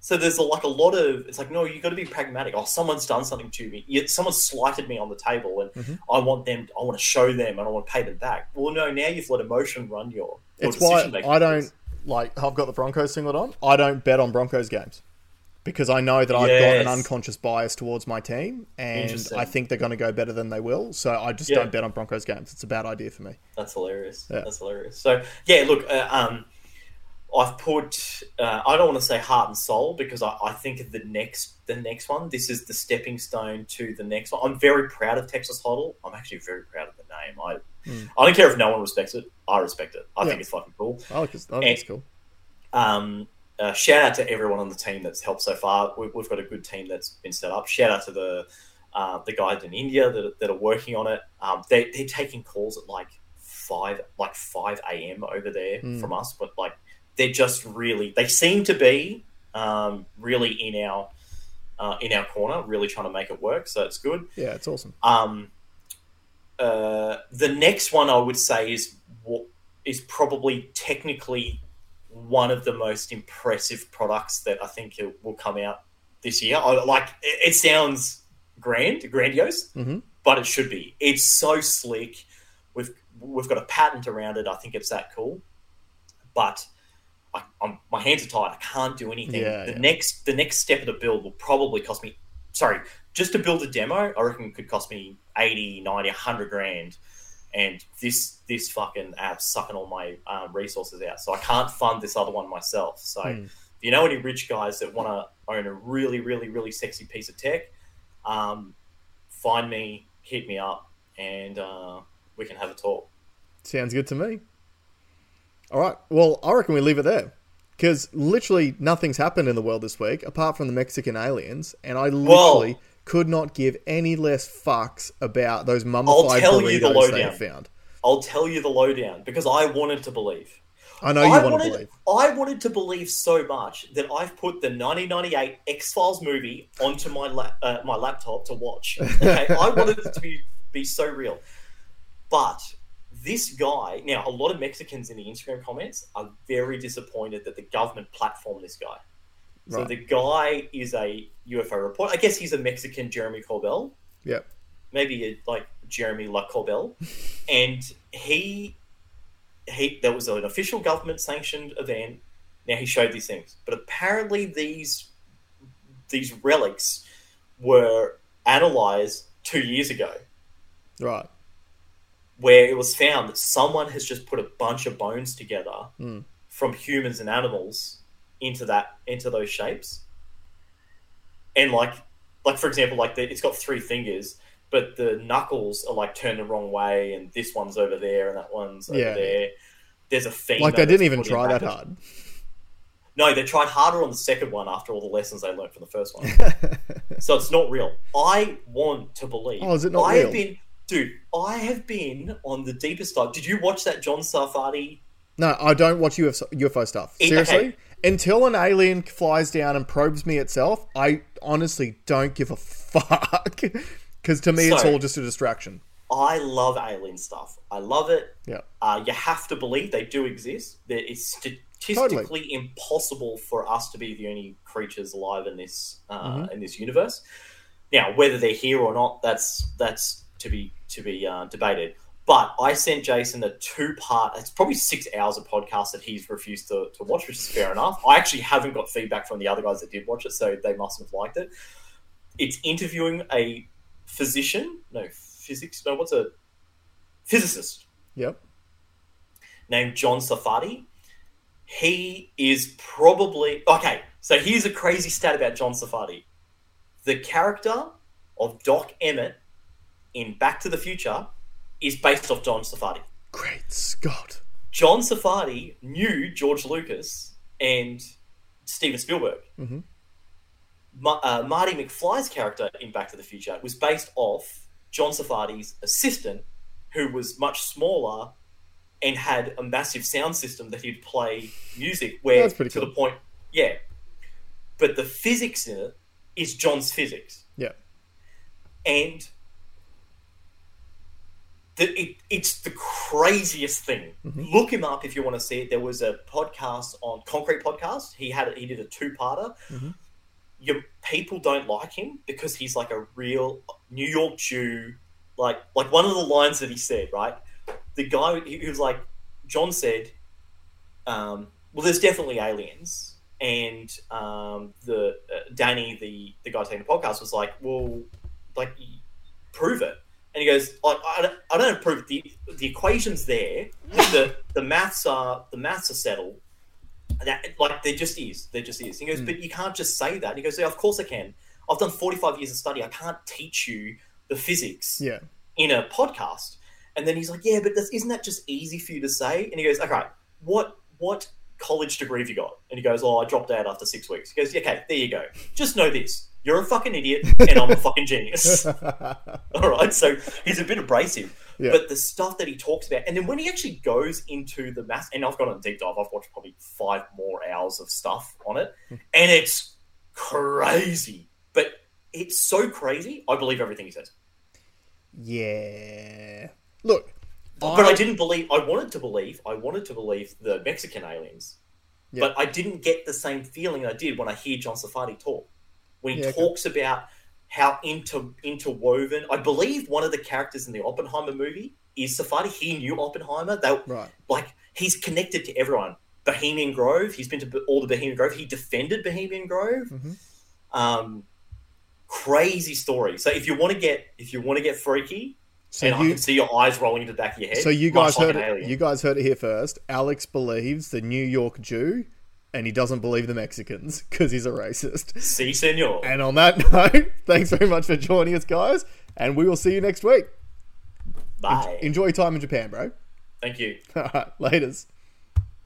So there's a, like a lot of it's like no, you've got to be pragmatic. Oh, someone's done something to me. Someone slighted me on the table, and Mhm. I want them. I want to show them, and I want to pay them back. Well, no, now you've let emotion run your. your It's why I don't like. I've got the Broncos singlet on. I don't bet on Broncos games because I know that I've got an unconscious bias towards my team, and I think they're going to go better than they will. So I just Yeah. don't bet on Broncos games. It's a bad idea for me. That's hilarious. Yeah. That's hilarious. So yeah, look, uh, um, I've put. Uh, I don't want to say heart and soul because I, I think the next the next one. This is the stepping stone to the next one. I'm very proud of Texas Hodl. I'm actually very proud of the name. I Mm. I don't care if no one respects it. I respect it. I Yeah. think it's fucking cool. I like this. I think And- it's cool. Um, uh, shout out to everyone on the team that's helped so far. We, we've got a good team that's been set up. Shout out to the uh, the guys in India that, that are working on it. Um, they, they're taking calls at like five like five a.m. over there Mm. from us, but like they're just really they seem to be um, really in our uh, in our corner, really trying to make it work. So it's good. Yeah, it's awesome. Um, uh, the next one I would say is what is probably technically one of the most impressive products that I think it will come out this year. I, like it, it sounds grand, grandiose, Mhm. but it should be. It's so slick. We've we've got a patent around it. I think it's that cool, but. I, I'm, my hands are tied. I can't do anything. Yeah, the yeah. next, the next step of the build will probably cost me. Sorry, just to build a demo, I reckon it could cost me 80, 90, 100 grand. And this this fucking app's sucking all my um, resources out. So I can't fund this other one myself. So Hmm. if you know any rich guys that want to own a really, really, really sexy piece of tech, um, find me, hit me up, and uh, we can have a talk. Sounds good to me. All right. Well, I reckon we leave it there. Because literally nothing's happened in the world this week apart from the Mexican aliens, and I literally could not give any less fucks about those mummified tell you the burritos they lowdown. found. I'll tell you the lowdown because I wanted to believe. I know you I want wanted, to believe. I wanted to believe so much that I've put the 1998 X Files movie onto my la- uh, my laptop to watch. Okay, <laughs> I wanted it to be be so real, but this guy now a lot of Mexicans in the Instagram comments are very disappointed that the government platformed this guy. So Right. the guy is a UFO reporter. I guess he's a Mexican Jeremy Corbell Yep. maybe a, like Jeremy La Corbell, and he he there was an official government sanctioned event. Now he showed these things, but apparently these these relics were analyzed two years ago, Right. where it was found that someone has just put a bunch of bones together Hmm. from humans and animals into that into those shapes, and like like for example, like the, it's got three fingers, but the knuckles are like turned the wrong way, and this one's over there, and that one's over there. There's a. Like they didn't even try that hard. No, they tried harder on the second one after all the lessons they learned from the first one. <laughs> so it's not real. I want to believe. Oh, is it not I real? have been, dude. I have been on the deepest dive. Did you watch that John Sarfatti? no, I don't watch UFO, UFO stuff. Seriously? okay. Until an alien flies down and probes me itself, I honestly don't give a fuck. <laughs> Because to me, it's all just a distraction. I love alien stuff. I love it. Yeah. Uh, you have to believe they do exist. That it's statistically impossible for us to be the only creatures alive in this uh, Mhm. in this universe. Now, whether they're here or not, that's that's to be to be uh, debated. But I sent Jason a two part. It's probably six hours of podcast that he's refused to, to watch, which is fair enough. I actually haven't got feedback from the other guys that did watch it, so they must have liked it. It's interviewing a physician, no physics, no, what's a physicist Yep. named John Sarfatti. He is probably okay. So here's a crazy stat about John Sarfatti. The character of Doc Emmett in Back to the Future is based off John Sarfatti. Great Scott. John Sarfatti knew George Lucas and Steven Spielberg. Mhm. Ma- uh, Marty McFly's character in Back to the Future was based off John Sarfatti's assistant, who was much smaller and had a massive sound system that he'd play music where to cool. the point, yeah. But the physics in it is John's physics, Yeah. and the, it, it's the craziest thing. Mm-hmm. Look him up if you want to see it. There was a podcast on Concrete Podcast. He had he did a two parter. Mm-hmm. Your people don't like him because he's like a real New York Jew. Like like one of the lines that he said, right? The guy he, he was like, John said, um, "Well, there's definitely aliens." And um, the uh, Danny, the the guy taking the podcast, was like, "Well, like, prove it." And he goes, "I, I, don't- I don't prove it. the the equations there. The the maths are the maths are settled. That like there just is. There just is." He goes, hmm. "But you can't just say that." And he goes, "Yeah, of course I can. I've done forty five years of study. I can't teach you the physics Yeah. in a podcast." And then he's like, "Yeah, but that's, isn't that just easy for you to say?" And he goes, "Okay, what what college degree have you got?" And he goes, "Oh, I dropped out after six weeks." He goes, "Okay, there you go. Just know this: you're a fucking idiot, <laughs> and I'm a fucking genius." <laughs> All right, so he's a bit abrasive, Yeah. but the stuff that he talks about, and then when he actually goes into the math, and I've gone on a deep dive, I've watched probably five more hours of stuff on it, Hmm. and it's crazy. But it's so crazy, I believe everything he says. yeah. Look. But I didn't believe. I wanted to believe. I wanted to believe the Mexican aliens, Yeah. but I didn't get the same feeling I did when I hear John Sarfatti talk. When he Yeah, okay. talks about how inter interwoven. I believe one of the characters in the Oppenheimer movie is Sarfatti. He knew Oppenheimer. They Right. like he's connected to everyone. Bohemian Grove. He's been to all the Bohemian Grove. He defended Bohemian Grove. Mhm. Um, crazy story. So if you want to get if you want to get freaky, So and I you can see your eyes rolling into the back of your head. so you guys heard an it, you guys heard it here first. Alex believes the New York Jew and he doesn't believe the Mexicans because he's a racist. See, senor. And on that <laughs> note, thanks very much for joining us, guys, and we will see you next week. Bye. Enjoy your time in Japan, bro. Thank you. All right, <laughs> laters.